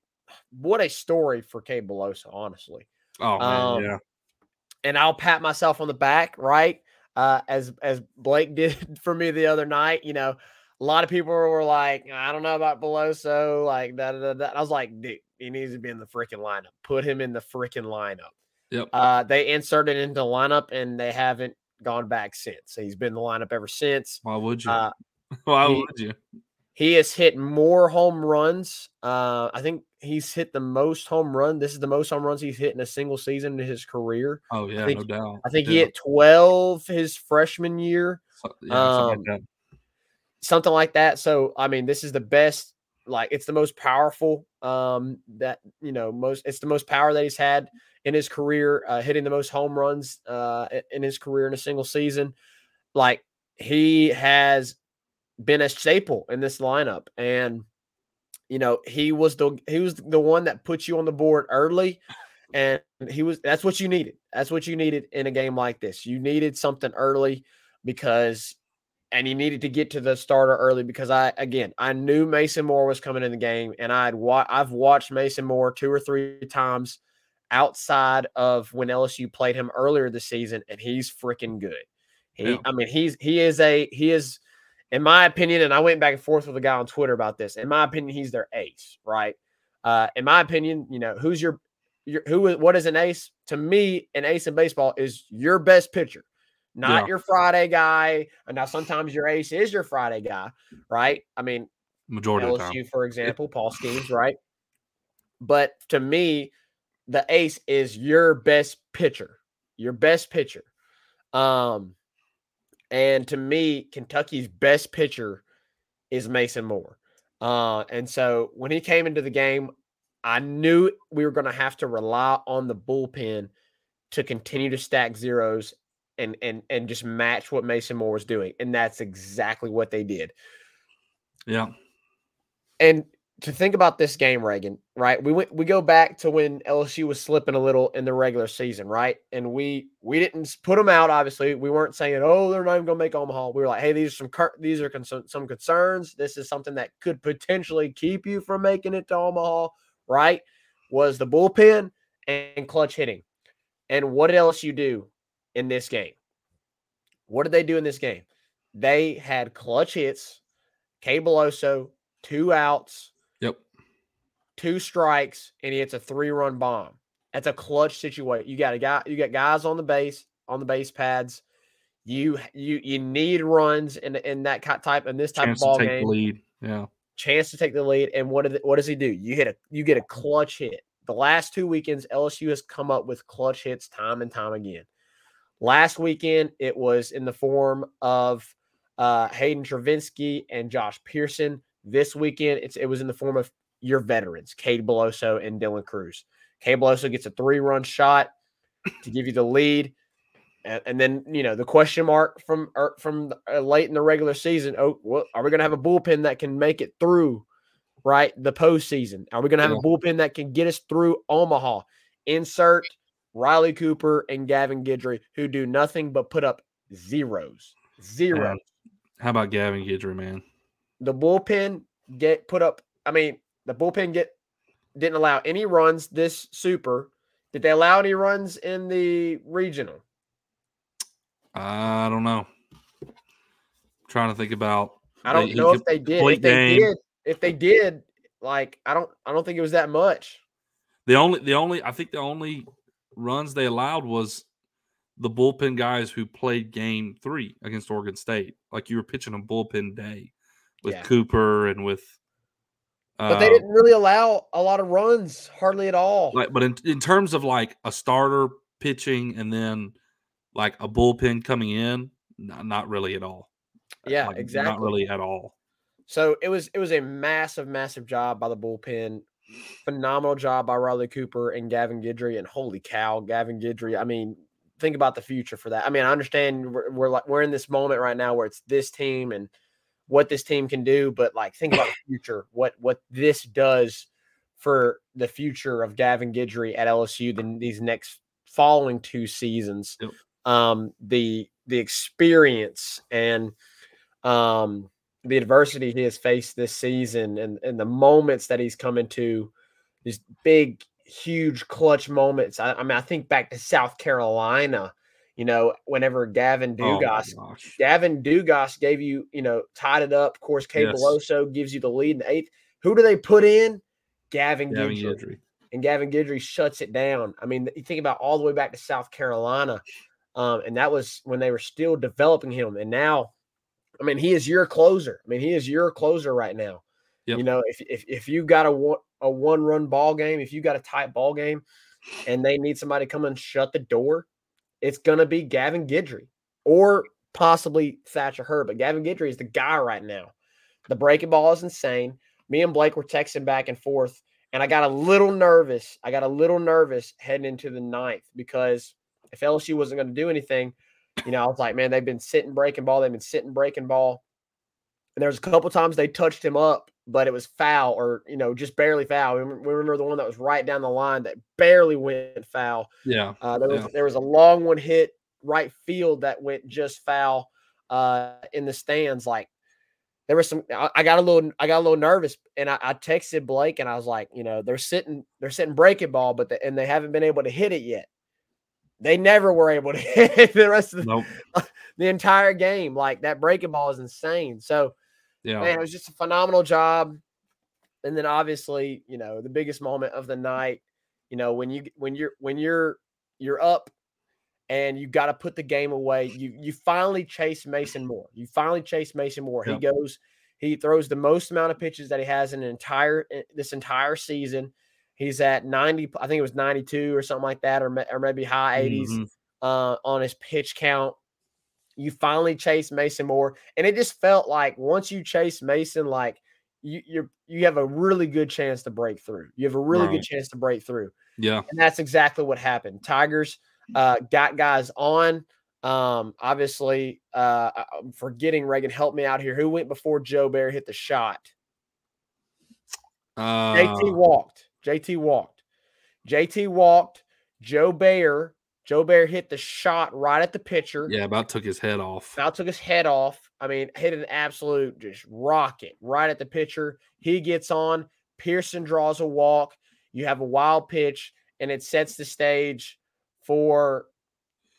what a story for Cade Beloso, honestly. Oh man, Um, yeah, And I'll pat myself on the back, right? Uh, as as Blake did for me the other night. You know, a lot of people were like, I don't know about Beloso, like da da da. da. I was like, dude, he needs to be in the freaking lineup. Put him in the freaking lineup. yep. Uh, they inserted into lineup and they haven't gone back since. He's been in the lineup ever since. Why would you? Uh, Why he- would you? he has hit more home runs. Uh, I think he's hit the most home run. This is the most home runs he's hit in a single season in his career. Oh yeah, think- no doubt. I think he hit 12 his freshman year, So- yeah, um, like that. Something like that. So, I mean, this is the best, like, it's the most powerful, um, that, you know, most, it's the most power that he's had in his career, uh, hitting the most home runs, uh, in his career in a single season. Like, he has been a staple in this lineup. And, you know, he was the, he was the one that put you on the board early. And he was, that's what you needed. That's what you needed in a game like this. You needed something early because and you needed to get to the starter early because I again I knew Mason Moore was coming in the game and I'd wa- I've watched Mason Moore two or three times outside of when LSU played him earlier this season and he's freaking good. He Yeah. I mean he's he is a he is in my opinion and I went back and forth with a guy on Twitter about this. In my opinion he's their ace, right? Uh in my opinion, you know, who's your your who is what is an ace? To me, an ace in baseball is your best pitcher not Yeah. your Friday guy. And now sometimes your ace is your Friday guy, right? I mean, Majority of the time. LSU, for example, Paul Skenes, right? But to me, the ace is your best pitcher, your best pitcher. Um, and to me, Kentucky's best pitcher is Mason Moore. Uh, and so when he came into the game, I knew we were going to have to rely on the bullpen to continue to stack zeros and and and just match what Mason Moore was doing, and that's exactly what they did. Yeah. And to think about this game, Reagan, right? We went we go back to when LSU was slipping a little in the regular season, right? And we we didn't put them out. Obviously, we weren't saying, "Oh, they're not even going to make Omaha." We were like, "Hey, these are some cur- these are concern- some concerns. This is something that could potentially keep you from making it to Omaha." Right? Was the bullpen and clutch hitting, and what did LSU do in this game? What did they do in this game? They had clutch hits. Cade Beloso, two outs Yep. two strikes and he hits a three run bomb. That's a clutch situation. You got a guy, you got guys on the base, on the base pads. You you you need runs in in that type in this type Chance of ball game. the lead. Yeah. Chance to take the lead. And what did what does he do? You hit a you get a clutch hit. The last two weekends, LSU has come up with clutch hits time and time again. Last weekend, it was in the form of uh, Hayden Travinski and Josh Pearson. This weekend, it's it was in the form of your veterans, Cade Beloso and Dylan Crews. Cade Beloso gets a three-run shot to give you the lead, and, and then you know the question mark from er, from the- uh, late in the regular season. Oh, well, are we going to have a bullpen that can make it through? Right, the postseason. Are we going to have Yeah. a bullpen that can get us through Omaha? Insert Riley Cooper and Gavin Guidry, who do nothing but put up zeros. Zero. How about Gavin Guidry, man? The bullpen get put up. I mean, the bullpen get didn't allow any runs this super. Did they allow any runs in the regional? I don't know. I'm trying to think about. I don't know if they did. If they game. did, if they did, like I don't, I don't think it was that much. The only, the only, I think the only runs they allowed was the bullpen guys who played game three against Oregon State. Like you were pitching a bullpen day with Yeah. Cooper and with. But they uh, didn't really allow a lot of runs, hardly at all. like, but in, in terms of like a starter pitching and then like a bullpen coming in, not, not really at all. yeah, Like, exactly. Not really at all. So it was it was a massive, massive job by the bullpen. Phenomenal job by Riley Cooper and Gavin Guidry. And holy cow, Gavin Guidry. I mean, think about the future for that. I mean, I understand we're, we're like we're in this moment right now where it's this team and what this team can do, but like think about the future, what what this does for the future of Gavin Guidry at LSU than these next following two seasons. Yep. Um, the the experience and um the adversity he has faced this season and, and the moments that he's come into these big huge clutch moments I, I mean i think back to south carolina you know whenever gavin Oh dugas gosh. gavin dugas gave you you know tied it up of course Cade Yes. Beloso gives you the lead in the eighth who do they put in gavin, Gavin Guidry Guidry. and Gavin Guidry shuts it down. I mean, you think about all the way back to South Carolina, um, and that was when they were still developing him. And now, I mean, he is your closer. I mean, he is your closer right now. Yep. You know, if if if you got a one a one run ball game, if you got a tight ball game, and they need somebody to come and shut the door, it's gonna be Gavin Guidry or possibly Thatcher Hurd. But Gavin Guidry is the guy right now. The breaking ball is insane. Me and Blake were texting back and forth and I got a little nervous. I got a little nervous heading into the ninth because if LSU wasn't going to do anything, you know, I was like, man, they've been sitting breaking ball. They've been sitting breaking ball. And there's a couple times they touched him up, but it was foul or, you know, just barely foul. We remember, the one that was right down the line that barely went foul. Yeah. Uh, there was Yeah. there was a long one hit right field that went just foul uh, in the stands. Like there was some, I, I got a little, I got a little nervous, and I, I texted Blake, and I was like, you know, they're sitting, they're sitting breaking ball, but the, and they haven't been able to hit it yet. They never were able to hit the rest of the, Nope. the entire game. Like that breaking ball is insane. So Yeah. man, it was just a phenomenal job. And then obviously, you know, the biggest moment of the night, you know, when you when you're when you're you're up and you got to put the game away, you you finally chase Mason Moore. You finally chase Mason Moore. Yep. He goes, he throws the most amount of pitches that he has in an entire this entire season. He's at 90, I think it was 92 or something like that, or, or maybe high 80s Mhm. uh, on his pitch count. You finally chase Mason Moore, and it just felt like once you chase Mason, like you you're you have a really good chance to break through. You have a really Right. good chance to break through, Yeah. and that's exactly what happened. Tigers uh, got guys on. Um, obviously, uh, I'm forgetting Reagan. Help me out here. Who went before Jobert hit the shot? Uh, JT walked. JT walked. JT walked. Jobert. Joe Bear hit the shot right at the pitcher. yeah, about took his head off. About took his head off. I mean, hit an absolute just rocket right at the pitcher. He gets on. Pearson draws a walk. You have a wild pitch, and it sets the stage for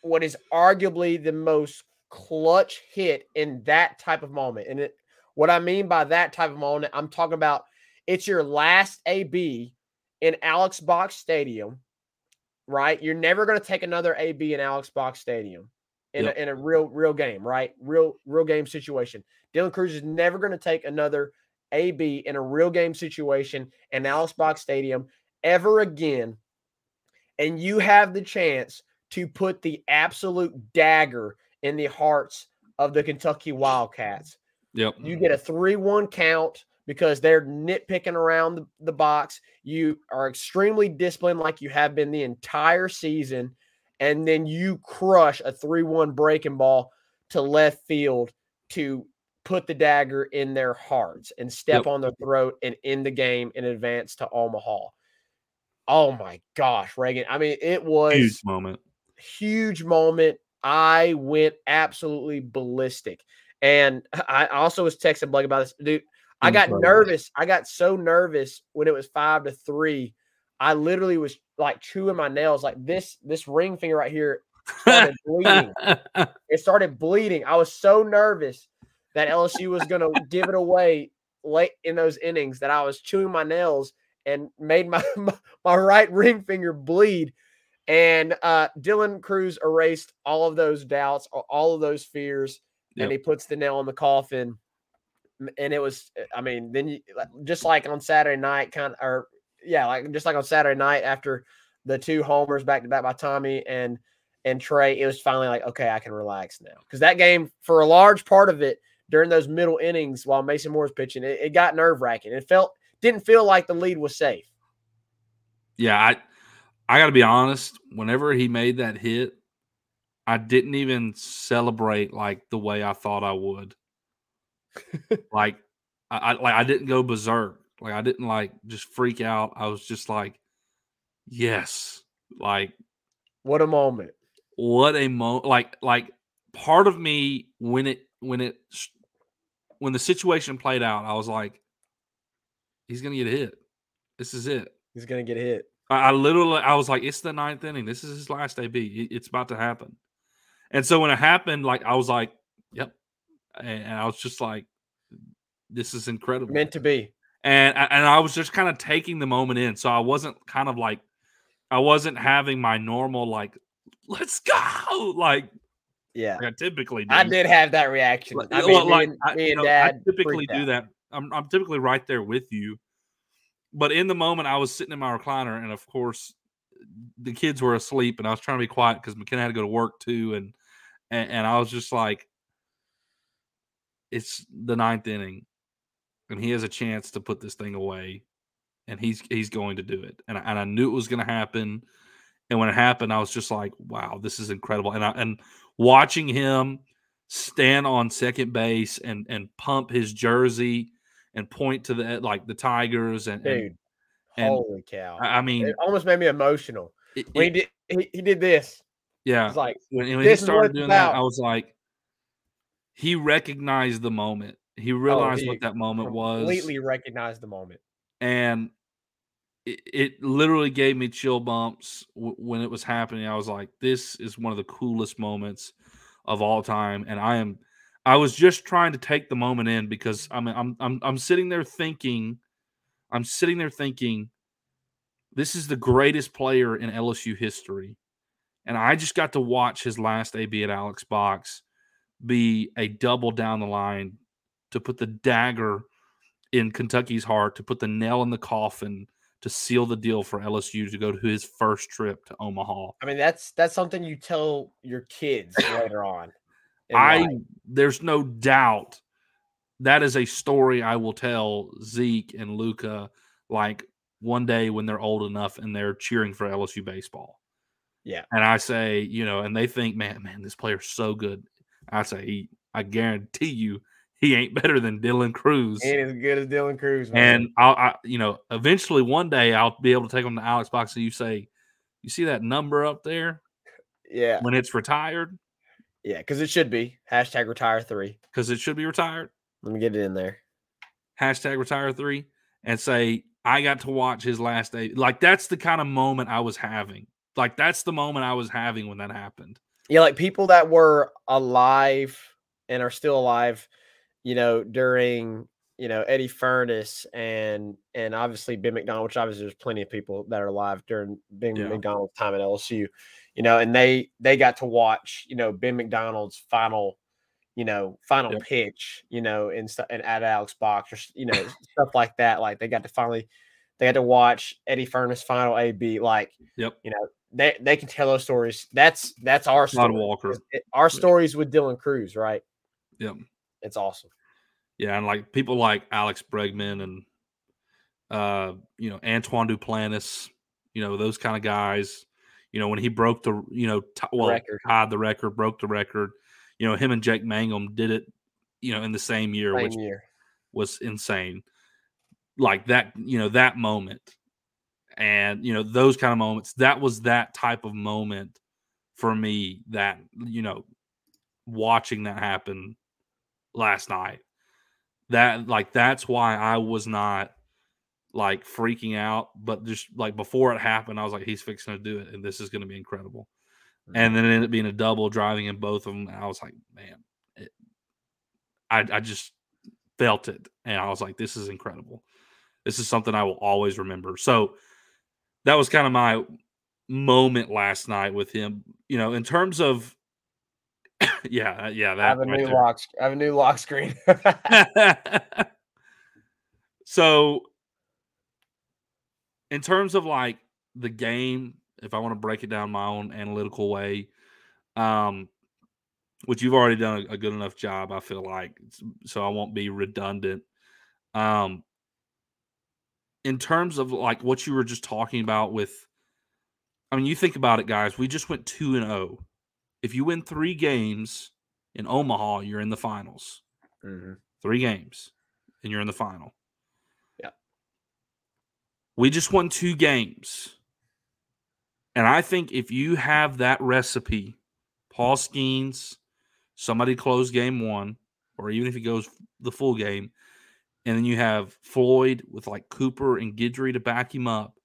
what is arguably the most clutch hit in that type of moment. And it, what I mean by that type of moment, I'm talking about it's your last AB in Alex Box Stadium, right? You're never going to take another AB in Alex Box Stadium in, Yep. a, in a real real game, right? Real real game situation. Dylan Crews is never going to take another AB in a real game situation in Alex Box Stadium ever again. And you have the chance to put the absolute dagger in the hearts of the Kentucky Wildcats. Yep. You get a 3 1 count because they're nitpicking around the, the box. You are extremely disciplined, like you have been the entire season. And then you crush a 3 1 breaking ball to left field to put the dagger in their hearts and step Yep. on their throat and end the game in advance to Omaha. Oh my gosh, Reagan. I mean, it was Huge moment. huge moment. I went absolutely ballistic. And I also was texting Blake about this. Dude, I got nervous. I got so nervous when it was five to three. I literally was like chewing my nails, like this. This ring finger right here started bleeding. It started bleeding. I was so nervous that LSU was going to give it away late in those innings that I was chewing my nails and made my my, my right ring finger bleed. And uh, Dylan Crews erased all of those doubts, all of those fears, Yep. and he puts the nail in the coffin. And it was, uh, I mean, then you, just like on Saturday night, kind of, or yeah, like just like on Saturday night after the two homers back to back by Tommy and and Trey, it was finally like, okay, I can relax now. Because that game, for a large part of it, during those middle innings while Mason Moore was pitching, it, it got nerve wracking. It felt didn't feel like the lead was safe. yeah, I I got to be honest. Whenever he made that hit, I didn't even celebrate like the way I thought I would. Like, I, I like I didn't go berserk. Like I didn't like just freak out. I was just like, yes, like What a moment. what a moment. like like part of me when it when it when the situation played out i was like he's gonna get hit this is it He's gonna get hit. i, I literally i was like it's the ninth inning this is his last ab It- it's about to happen and so when it happened like i was like yep and, and i was just like this is incredible Meant to be. and and I was just kind of taking the moment in. So I wasn't kind of like I wasn't having my normal like let's go like, Yeah. I typically do. I did have that reaction. Like- I mean, me like, and, I, me and know, I typically do out. that. I'm I'm typically right there with you. But in the moment, I was sitting in my recliner, and of course, the kids were asleep, and I was trying to be quiet because McKenna had to go to work too, and, and and I was just like, it's the ninth inning, and he has a chance to put this thing away, and he's he's going to do it, and I, and I knew it was going to happen, and when it happened, I was just like, wow, this is incredible, and I, and watching him stand on second base and and pump his jersey and point to the like the Tigers and, Dude. and holy cow. I mean it almost made me emotional. it- When he did he, he did this. yeah It's like when, when he this is what started doing that. I was like he recognized the moment he oh, realized he what that moment was completely recognized the moment. and it, it literally gave me chill bumps w- when it was happening. I was like, "This is one of the coolest moments of all time," and I am. I was just trying to take the moment in because I'm I'm I'm I'm sitting there thinking, I'm sitting there thinking, this is the greatest player in LSU history, and I just got to watch his last AB at Alex Box be a double down the line to put the dagger in Kentucky's heart, to put the nail in the coffin, to seal the deal for LSU to go to his first trip to Omaha. I mean, that's that's something you tell your kids later on. I life. there's no doubt that is a story I will tell Zeke and Luca like one day when they're old enough and they're cheering for LSU baseball. Yeah. And I say, you know, and they think, man, man, this player's so good. I say, he, I guarantee you, he ain't better than Dylan Crews. He ain't as good as Dylan Crews, man. And I'll, I, you know, eventually one day I'll be able to take them to Alex Box and you say, you see that number up there yeah, when it's retired yeah, because it should be hashtag retire three. because it should be retired. Let me get it in there. hashtag retire three and say I got to watch his last day. Like that's the kind of moment I was having. Like that's the moment I was having when that happened. Yeah, like people that were alive and are still alive, you know, during you know Eddie Furniss and and obviously Ben McDonald, which obviously there's plenty of people that are alive during Ben Yeah. McDonald's time at LSU, you know, and they they got to watch you know Ben McDonald's final, you know, final Yep. pitch, you know, and stuff and at Alex Box or you know stuff like that. Like they got to finally they got to watch Eddie Furniss final AB. Like Yep. you know they they can tell those stories. That's that's our story. Walker. It- our stories with Dylan Crews, right? Yep. It's awesome. Yeah, and like people like Alex Bregman and uh, you know, Antoine Duplantis, you know, those kind of guys. You know, when he broke the, you know, t- well, Record. tied the record, broke the record. You know, him and Jake Mangum did it, you know, in the same year, Same which year. was insane. Like that, you know, that moment. And, you know, those kind of moments, that was that type of moment for me that, you know, watching that happen last night. that like that's why I was not like freaking out, but just like before it happened, I was like, he's fixing to do it, and this is going to be incredible. Mm-hmm. And then it ended up being a double driving in both of them. And I was like, man, it, I I just felt it, and I was like, this is incredible. This is something I will always remember. So that was kind of my moment last night with him. You know, in terms of yeah, yeah, I have a right new there. lock. I have a new lock screen. so in terms of like the game if i want to break it down my own analytical way um which you've already done a, a good enough job i feel like so i won't be redundant um in terms of like what you were just talking about with i mean you think about it guys we just went 2 and 0 if you win 3 games in omaha you're in the finals Mhm. three games, and you're in the final. Yeah. We just won two games. And I think if you have that recipe, Paul Skenes, somebody close game one, or even if he goes the full game, and then you have Floyd with like Cooper and Guidry to back him up,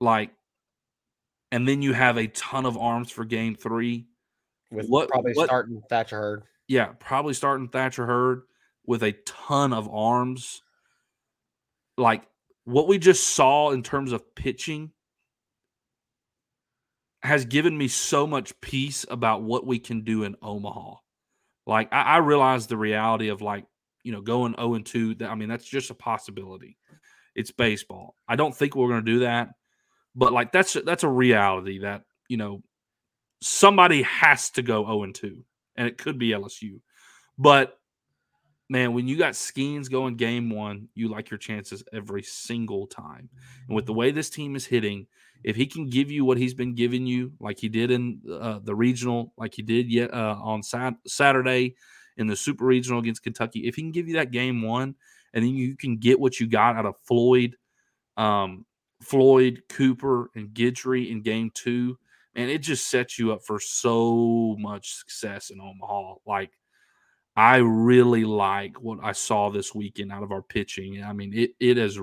like, and then you have a ton of arms for game three. With What- probably what- starting Thatcher Hurd. Yeah, probably starting Thatcher Hurd with a ton of arms. Like what we just saw in terms of pitching has given me so much peace about what we can do in Omaha. Like I, I realize the reality of like, you know, going 0 and 2. that- I mean, that's just a possibility. It's baseball. I don't think we're gonna do that. But like that's that's a reality that, you know, somebody has to go 0 and 2. And it could be LSU. But man, when you got Skenes going game one, you like your chances every single time. And with the way this team is hitting, if he can give you what he's been giving you, like he did in uh, the regional, like he did yet uh, on sat- Saturday in the super regional against Kentucky, if he can give you that game one, and then you can get what you got out of Floyd, um, Floyd, Cooper, and Guidry in game two, and it just sets you up for so much success in Omaha. Like I really like what I saw this weekend out of our pitching. I mean, it it is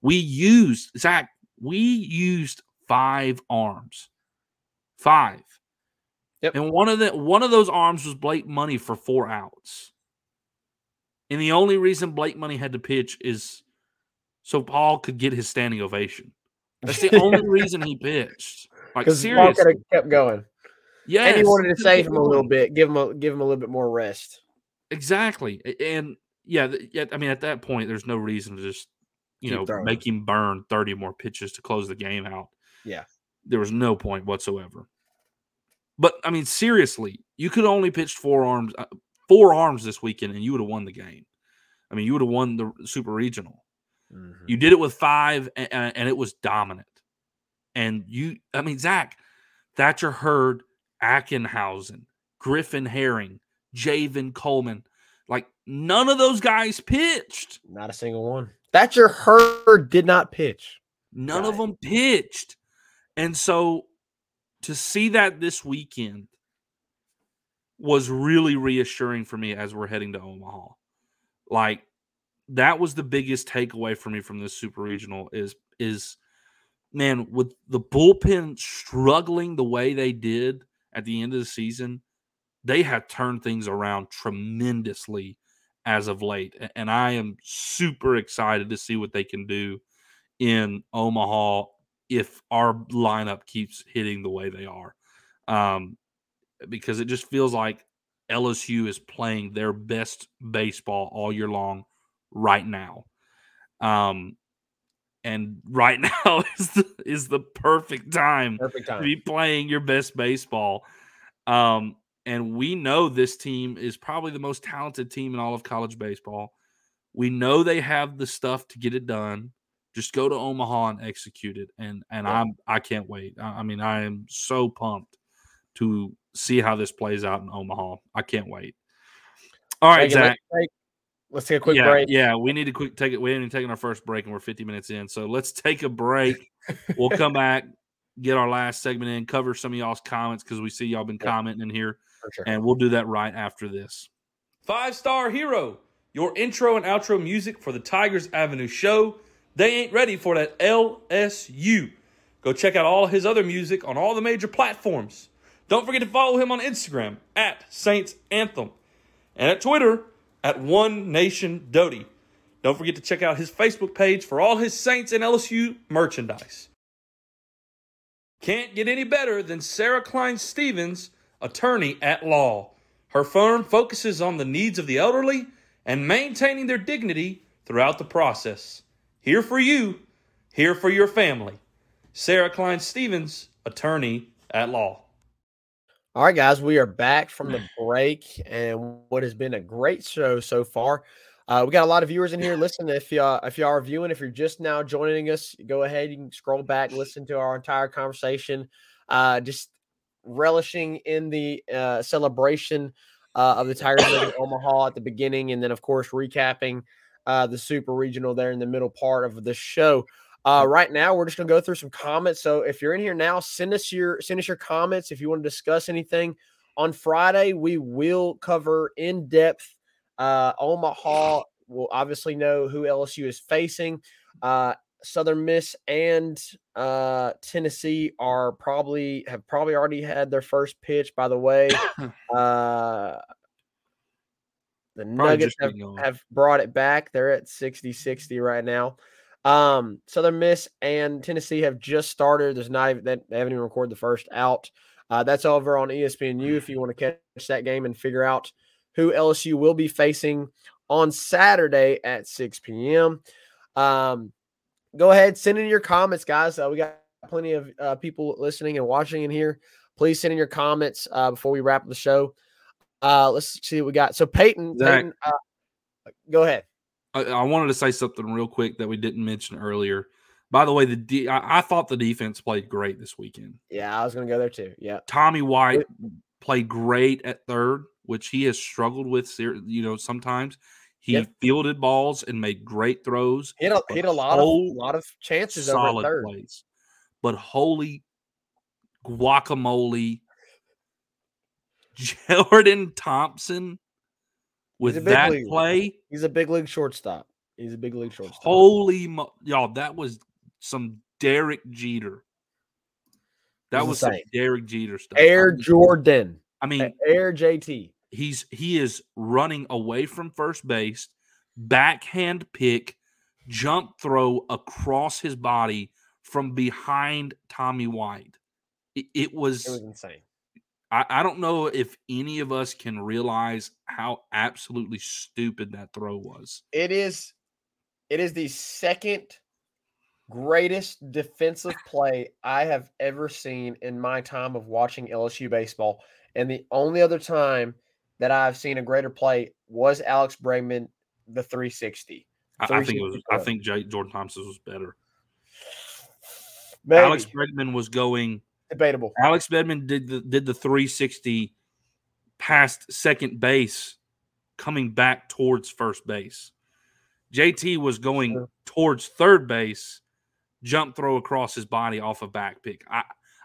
we used Zach. We used five arms, five. Yep. And one of the one of those arms was Blake Money for four outs. And the only reason Blake Money had to pitch is so Paul could get his standing ovation. That's the only reason he pitched. Like Because Paul could have kept going, yeah. and he wanted to save him a little bit, give him a give him a little bit more rest. Exactly. And yeah, yeah, I mean at that point there's no reason to just you Keep know throwing. make him burn 30 more pitches to close the game out. Yeah. There was no point whatsoever. But I mean seriously, you could only pitch four arms uh, four arms this weekend and you would have won the game. I mean, you would have won the super regional. You did it with five, and, and it was dominant. And you, I mean, Zach, Thatcher Hurd, Ackenhausen, Griffin Herring, Javen Coleman, like none of those guys pitched. Not a single one. Thatcher Hurd did not pitch. None of them pitched. And so to see that this weekend was really reassuring for me as we're heading to Omaha. Like that was the biggest takeaway for me from this super regional is is man with the bullpen struggling the way they did at the end of the season, they have turned things around tremendously as of late. And I am super excited to see what they can do in Omaha if our lineup keeps hitting the way they are. Um, because it just feels like LSU is playing their best baseball all year long right now. Um, and right now is the, is the perfect time Perfect to be playing your best baseball. Um, and we know this team is probably the most talented team in all of college baseball. We know they have the stuff to get it done. Just go to Omaha and execute it. And and Yeah. I'm I can't wait. I, I mean, I am so pumped to see how this plays out in Omaha. I can't wait. All right, Zach. let's, take, let's take a quick yeah, break. yeah, we need to quick take it. We haven't even taken our first break, and we're 50 minutes in. So let's take a break. we'll come back, get our last segment in, cover some of y'all's comments because we see y'all been Yeah. commenting in here, For sure. and we'll do that right after this. Five star hero. your intro and outro music for the Tigers Avenue show. They ain't ready for that LSU. Go check out all his other music on all the major platforms. Don't forget to follow him on Instagram at Saints Anthem and at Twitter at One Nation Doty. Don't forget to check out his Facebook page for all his Saints and LSU merchandise. Can't get any better than Sarah Klein Stevens, attorney at law. Her firm focuses on the needs of the elderly and maintaining their dignity throughout the process. Here for you, here for your family. Sarah Klein Stevens, attorney at law. All right, guys, we are back from the break and what has been a great show so far. Uh, we got a lot of viewers in here. Listen, if you uh, if you are viewing, if you're just now joining us, go ahead. You can scroll back, listen to our entire conversation. Uh, just relishing in the uh, celebration uh, of the Tigers of Omaha at the beginning, and then of course recapping uh, the Super Regional there in the middle part of the show. Uh, right now, we're just gonna go through some comments. So if you're in here now, send us your send us your comments if you want to discuss anything. On Friday, we will cover in depth uh, Omaha will obviously know who LSU is facing. Uh, Southern Miss and uh, Tennessee are probably have probably already had their first pitch. By the way, uh, the Probably Nuggets have, have brought it back. They're at 60-60 right now. Um, Southern Miss and Tennessee have just started. There's not even they haven't even recorded the first out. Uh, that's over on ESPNU if you want to catch that game and figure out who LSU will be facing on Saturday at 6 p.m. Um, go ahead, send in your comments, guys. Uh, we got plenty of uh, people listening and watching in here. Please send in your comments uh, before we wrap the show. Uh, let's see what we got. So Peyton, Zach. Peyton uh, go ahead. I, I wanted to say something real quick that we didn't mention earlier. By the way, the de- I, I thought the defense played great this weekend. Yeah, I was going to go there too. Yeah. Tommy White played great at third, which he has struggled with. You know, sometimes he Yep. fielded balls and made great throws, Hit a, hit a lot of lot of chances over solid third. plays. But holy guacamole, Jordan Thompson with that leaguer. play. He's a big league shortstop. He's a big league shortstop. Holy mo- y'all, that was some Derek Jeter. That was was some. Derek Jeter stuff. I Air mean- Jordan. I mean, Air JT. he's he is running away from first base, backhand pick, jump throw across his body from behind Tommy White. It, it was, It was insane. I, I don't know if any of us can realize how absolutely stupid that throw was. It is it is the second greatest defensive play I have ever seen in my time of watching LSU baseball. And the only other time that I've seen a greater play was Alex Bregman, the 360. I, I think it was. I think Jordan Thompson was better. Maybe. Alex Bregman was going. Debatable. Alex Bregman did the did the 360 past second base, coming back towards first base. JT was going Sure. towards third base, jump throw across his body off a back pick. I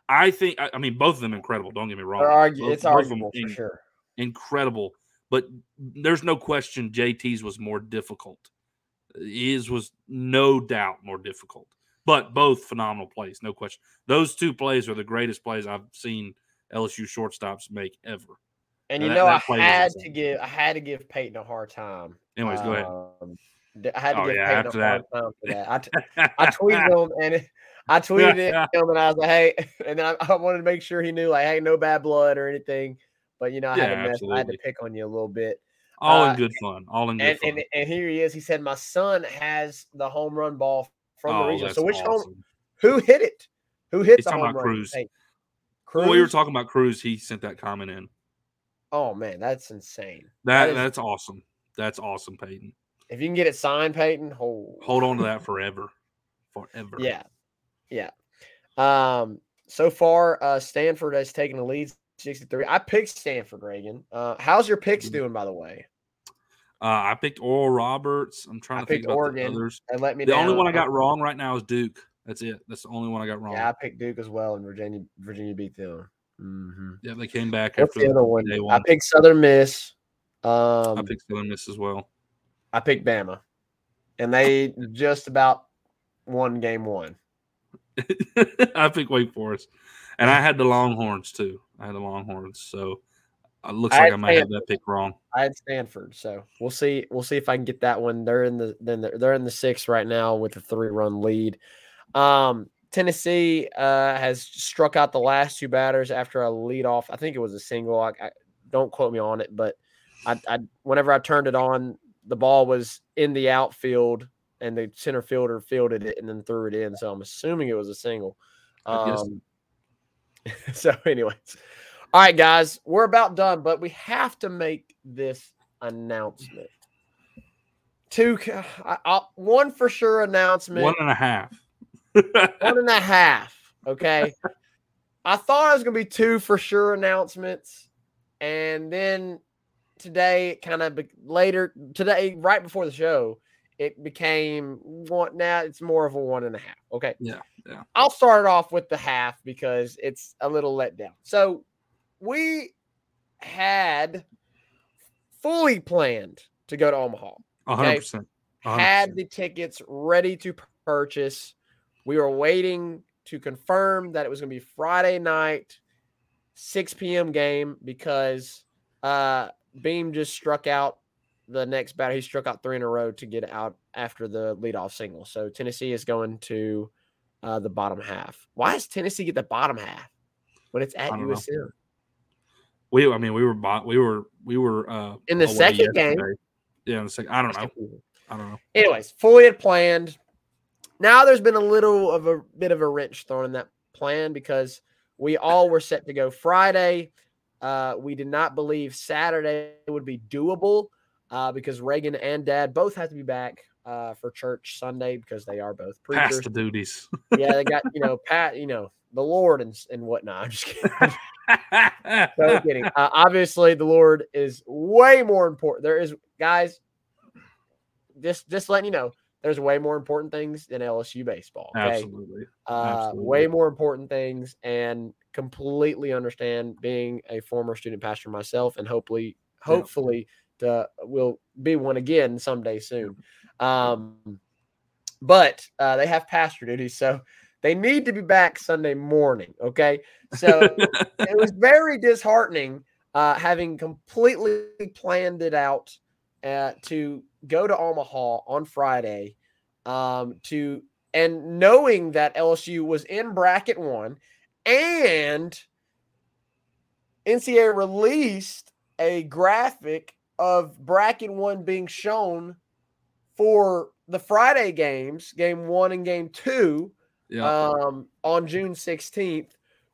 I think I, I mean both of them incredible. Don't get me wrong. They're Both- it's both arguable for in- sure. incredible, but there's no question JT's was more difficult. His was no doubt more difficult, but both phenomenal plays, no question. Those two plays are the greatest plays I've seen LSU shortstops make ever. And you that- know, I that was had to give I had to give Peyton a hard time. Anyways, go ahead. Um, I had to Oh, give yeah, Peyton a hard that. time for that. I, t- I tweeted him and it, I tweeted it him and I was like, hey, and then I, I wanted to make sure he knew like, hey, no bad blood or anything. But you know, I had to mess, I had to pick on you a little bit. all Uh, in good fun. All in good And, fun. and and here he is. He said, my son has the home run ball from the oh, region. that's So which home? awesome. Who hit it? Who hit He's the home run? Crews. Hey, When we were talking about Crews, he sent that comment in. Oh man, that's insane. That, That is- that's awesome. That's awesome, Peyton. If you can get it signed, Peyton, oh, Hold on to that forever. Forever. Yeah. Yeah. Um, so far, uh, Stanford has taken the lead 63. I picked Stanford, Reagan. Uh, how's your picks Mhm. doing, by the way? Uh, I picked Oral Roberts. I'm trying I to think about Oregon. the others. And let me The only one I got wrong right now is Duke. That's it. That's the only one I got wrong. Yeah, I picked Duke as well, and Virginia Virginia beat them. hmm Yeah, they came back What's after the other one? day I picked Southern Miss. Um, I picked Southern Miss as well. I picked Bama, and they just about won game one. I picked Wake Forest, and I had the Longhorns too. I had the Longhorns, so it looks I like I might have that pick wrong. I had Stanford, so we'll see. We'll see if I can get that one. They're in the then they're, they're in the sixth right now with a three run lead. Um, Tennessee uh, has struck out the last two batters after a lead off. I think it was a single. I, I don't quote me on it, but I, I whenever I turned it on, the ball was in the outfield and the center fielder fielded it and then threw it in. So I'm assuming it was a single. Um, so, anyways, all right, guys, we're about done, but we have to make this announcement. Two, ca- I- I- one for sure announcement, One and a half. one and a half. Okay. I thought it was going to be two for sure announcements. And then today, kind of be- later, today, right before the show, it became one. Now it's more of a one and a half. Okay. Yeah, yeah. I'll start off with the half because it's a little let down. So we had fully planned to go to Omaha percent. A hundred had the tickets ready to purchase. We were waiting to confirm that it was going to be Friday night, 6 p.m. game because uh, Beam just struck out the next batter. He struck out three in a row to get out after the leadoff single. So Tennessee is going to uh, the bottom half. Why does Tennessee get the bottom half when it's at don't know. We, I mean, we were bought. We were, we were uh In the second game. Yeah, in the second. I don't know. I don't know. Anyways, fully had planned. Now there's been a little of a bit of a wrench thrown in that plan because we all were set to go Friday. Uh, we did not believe Saturday would be doable uh, because Reagan and Dad both have to be back uh, for church Sunday because they are both preachers. the duties. yeah, they got you know Pat, you know the Lord and and whatnot. I'm just kidding. so kidding. Uh, obviously, the Lord is way more important. There is, guys, just just letting you know, there's way more important things than LSU baseball. Okay, Absolutely. uh, way more important things, and completely understand being a former student pastor myself, and hopefully, Yeah. hopefully, to will be one again someday soon. Um, but uh, they have pastor duties, so they need to be back Sunday morning. Okay, so it was very disheartening uh, having completely planned it out uh, to go to Omaha on Friday um, to and knowing that LSU was in bracket one and NCAA released a graphic of bracket one being shown for the Friday games, game one and game two yeah. um, on June 16th.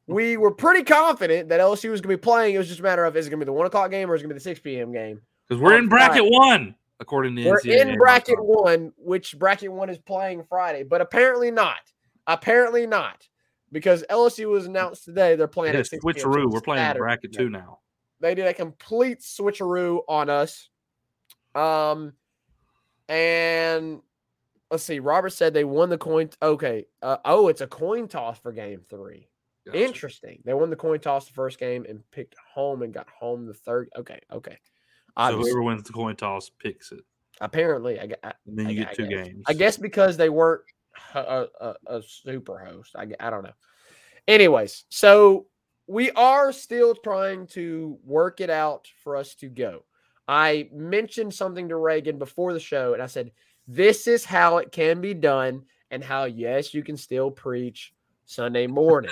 We were pretty confident that LSU was going to be playing. It was just a matter of is it going to be the one o'clock game or is it going to be the 6 p.m. game? Because we're on in bracket Friday. one, according to We're NCAA. in bracket one, which bracket one is playing Friday, but apparently not. Apparently not, because LSU was announced today they're playing Yeah, at 6 p.m., so switcheroo. We're playing Saturday. bracket two now. They did a complete switcheroo on us. Um, and let's see. Robert said they won the coin. Okay. Uh, oh, it's a coin toss for game three. Gotcha. Interesting. They won the coin toss the first game and picked home and got home the third. Okay. Okay. So Obviously, whoever wins the coin toss picks it, apparently, I, I, and then you gu- get I two games. I guess because they weren't a, a, a- a super host. I, I don't know. Anyways, so we are still trying to work it out for us to go. I mentioned something to Reagan before the show, and I said, This is how it can be done, and how, yes, you can still preach Sunday morning.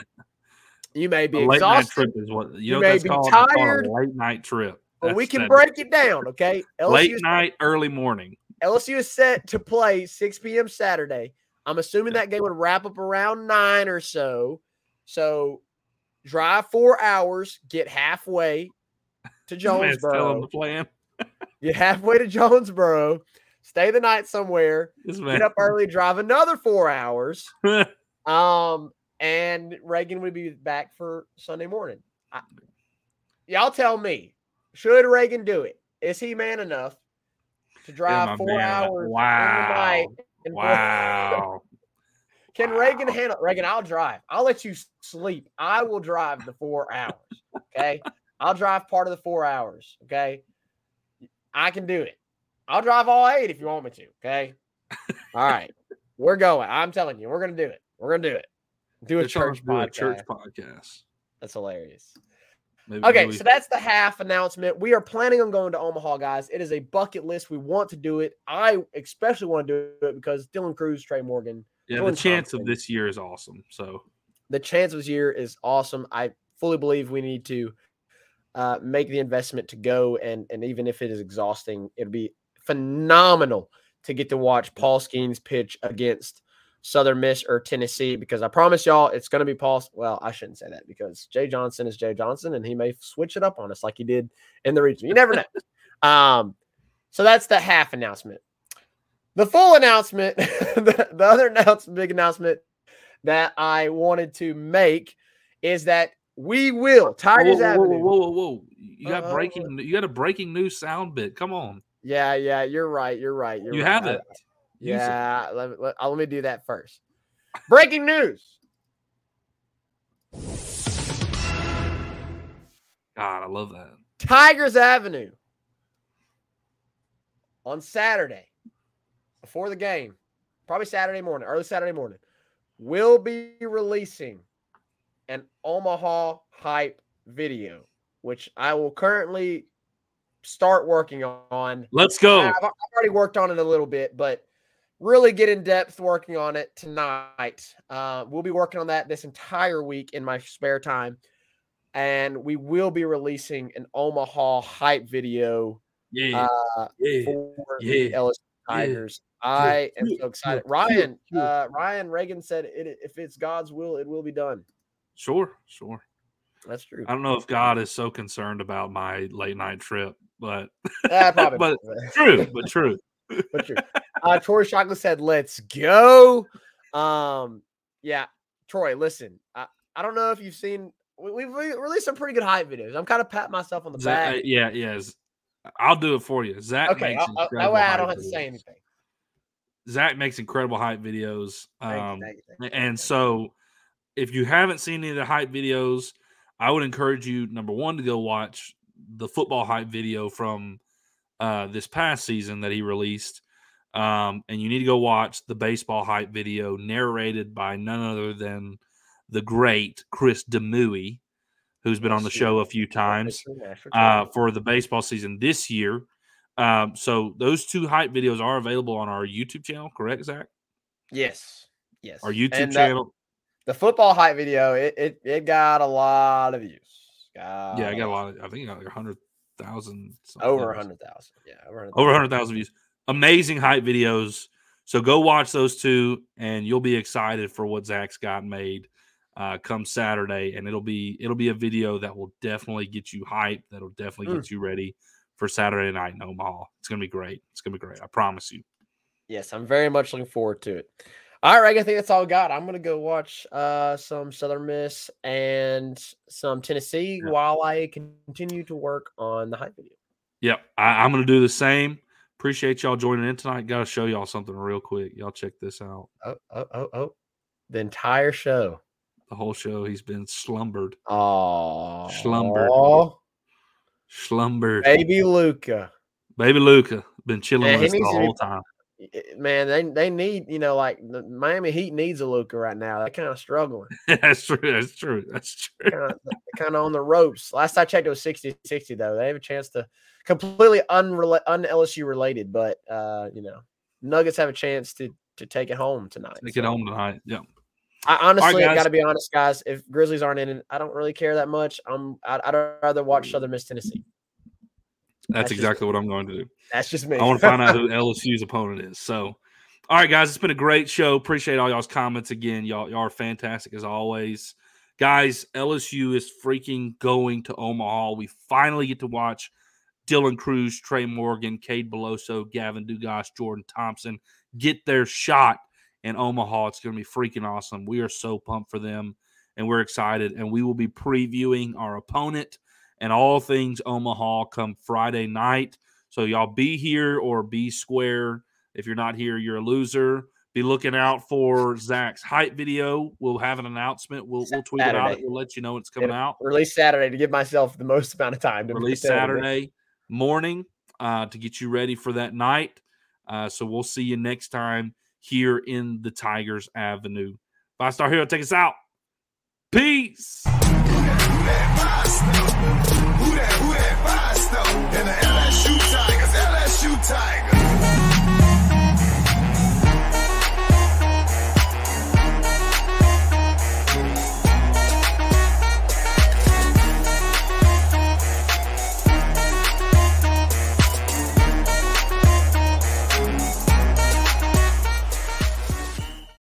You may A be late night exhausted, trip is what you, You know. may be called, tired, a late night trip. but we can break it down, okay? Late is- night, early morning. LSU is set to play 6 p.m. Saturday. I'm assuming that game would wrap up around nine or so. So drive four hours, get halfway to This man's telling Jonesboro, the plan. get halfway to Jonesboro, stay the night somewhere, get up early, drive another four hours. Um, and Reagan would be back for Sunday morning. I, y'all tell me, should Reagan do it? Is he man enough to drive four man. hours in the Wow. night? and four- wow. Can Reagan handle Reagan? I'll drive. I'll let you sleep. I will drive the four hours. Okay. I'll drive part of the four hours. Okay. I can do it. I'll drive all eight if you want me to. Okay. All right. We're going. I'm telling you, we're gonna do it. We're gonna do it. Do a They're church do a podcast. church podcast. That's hilarious. Maybe, Okay, maybe- so that's the half announcement. We are planning on going to Omaha, guys. It is a bucket list. We want to do it. I especially want to do it because Dylan Crews, Trey Morgan, yeah, the Dylan chance of this year is awesome. So the chance of this year is awesome. I fully believe we need to uh, make the investment to go, and and even if it is exhausting, it'll be phenomenal to get to watch Paul Skenes pitch against Southern Miss or Tennessee. Because I promise y'all, it's going to be Paul. Well, I shouldn't say that because Jay Johnson is Jay Johnson, and he may switch it up on us like he did in the region. You never know. um, so that's the half announcement. The full announcement, the, the other announcement, big announcement that I wanted to make is that we will Tigers whoa, whoa, Avenue. whoa, whoa, whoa! You got uh, breaking. You got a breaking news sound bit. Come on. Yeah, yeah, you're right. You're right. You're You right. have it. Use it. yeah, let, me- let, uh, let me do that first. Breaking news. God, I love that. Tigers Avenue on Saturday before the game, probably Saturday morning, early Saturday morning, will be releasing an Omaha hype video, which I will currently start working on. Let's go. I've, I've already worked on it a little bit, but really get in depth working on it tonight. Uh, we'll be working on that this entire week in my spare time. And we will be releasing an Omaha hype video Yeah, uh, yeah. for yeah, the LSU yeah, Tigers. I am yeah, so excited. yeah, Ryan, yeah. uh, Ryan Reagan said, it, "If it's God's will, it will be done." Sure, sure. That's true. I don't know if God is so concerned about my late night trip, but Ah, probably, but true, but true. but true. Uh, Troy Chocolate said, "Let's go." Um, yeah, Troy. Listen, I, I don't know if you've seen. We, we've released some pretty good hype videos. I'm kind of patting myself on the Zach, back. uh, yeah, yeah. I'll do it for you. Zach okay, makes I'll, I'll, incredible that way I don't have to say anything. Zach makes incredible hype videos. Um, thank you, thank you, thank and so, if you haven't seen any of the hype videos, I would encourage you number one to go watch the football hype video from uh, this past season that he released, um, and you need to go watch the baseball hype video narrated by none other than the great Chris Demui, who's been on the show a few times uh, for the baseball season this year. Um, so those two hype videos are available on our YouTube channel, correct, Zach? Yes, yes. Our YouTube And, uh, channel. the football hype video, it, it it got a lot of views. Got yeah, I got a lot. Of, I think I got like a hundred thousand. over hundred thousand. Yeah, over a hundred. Over hundred thousand views. Amazing hype videos. So go watch those two, and you'll be excited for what Zach's got made uh, come Saturday. And it'll be it'll be a video that will definitely get you hyped. That'll definitely Mm. get you ready for Saturday night in Omaha. It's gonna be great. It's gonna be great. I promise you. Yes, I'm very much looking forward to it. All right, I think that's all I got. I'm gonna go watch uh some Southern Miss and some Tennessee Yeah. while I continue to work on the hype video. Yep, I, I'm gonna do the same. Appreciate y'all joining in tonight. Got to show y'all something real quick. Y'all check this out. Oh, oh, oh, oh. The entire show. The whole show, he's been slumbered, Oh, Slumbered. slumbered. baby Luca. Baby Luca been chilling Man, with us the to be- whole time. Man, they they need you know like the Miami Heat needs a Luca right now. They're kind of struggling. that's true. That's true. That's true. kind of kind of on the ropes. Last I checked, it was 60-60 though. They have a chance to completely unrela- un LSU related, but uh, you know, Nuggets have a chance to to take it home tonight. Take it home tonight. Yeah. I honestly guys. got to be honest, guys. If Grizzlies aren't in it, I don't really care that much. I'm I'd, I'd rather watch Southern Miss Tennessee. That's, That's exactly what I'm going to do. That's just me. I want to find out who LSU's opponent is. So, all right, guys, it's been a great show. Appreciate all y'all's comments again. Y'all, y'all are fantastic as always. Guys, LSU is freaking going to Omaha. We finally get to watch Dylan Crews, Trey Morgan, Cade Beloso, Gavin Dugas, Jordan Thompson get their shot in Omaha. It's going to be freaking awesome. We are so pumped for them and we're excited. And we will be previewing our opponent and all things Omaha come Friday night. So y'all be here or be square. If you're not here, you're a loser. Be looking out for Zach's hype video. We'll have an announcement. We'll we'll tweet it out. We'll let you know it's coming It'll out. Release Saturday to give myself the most amount of time to Release. Saturday morning. uh, to get you ready for that night. Uh, so we'll see you next time here in the Tigers Avenue. Five Star Hero, take us out. Peace. And the LSU Tigers, LSU Tigers.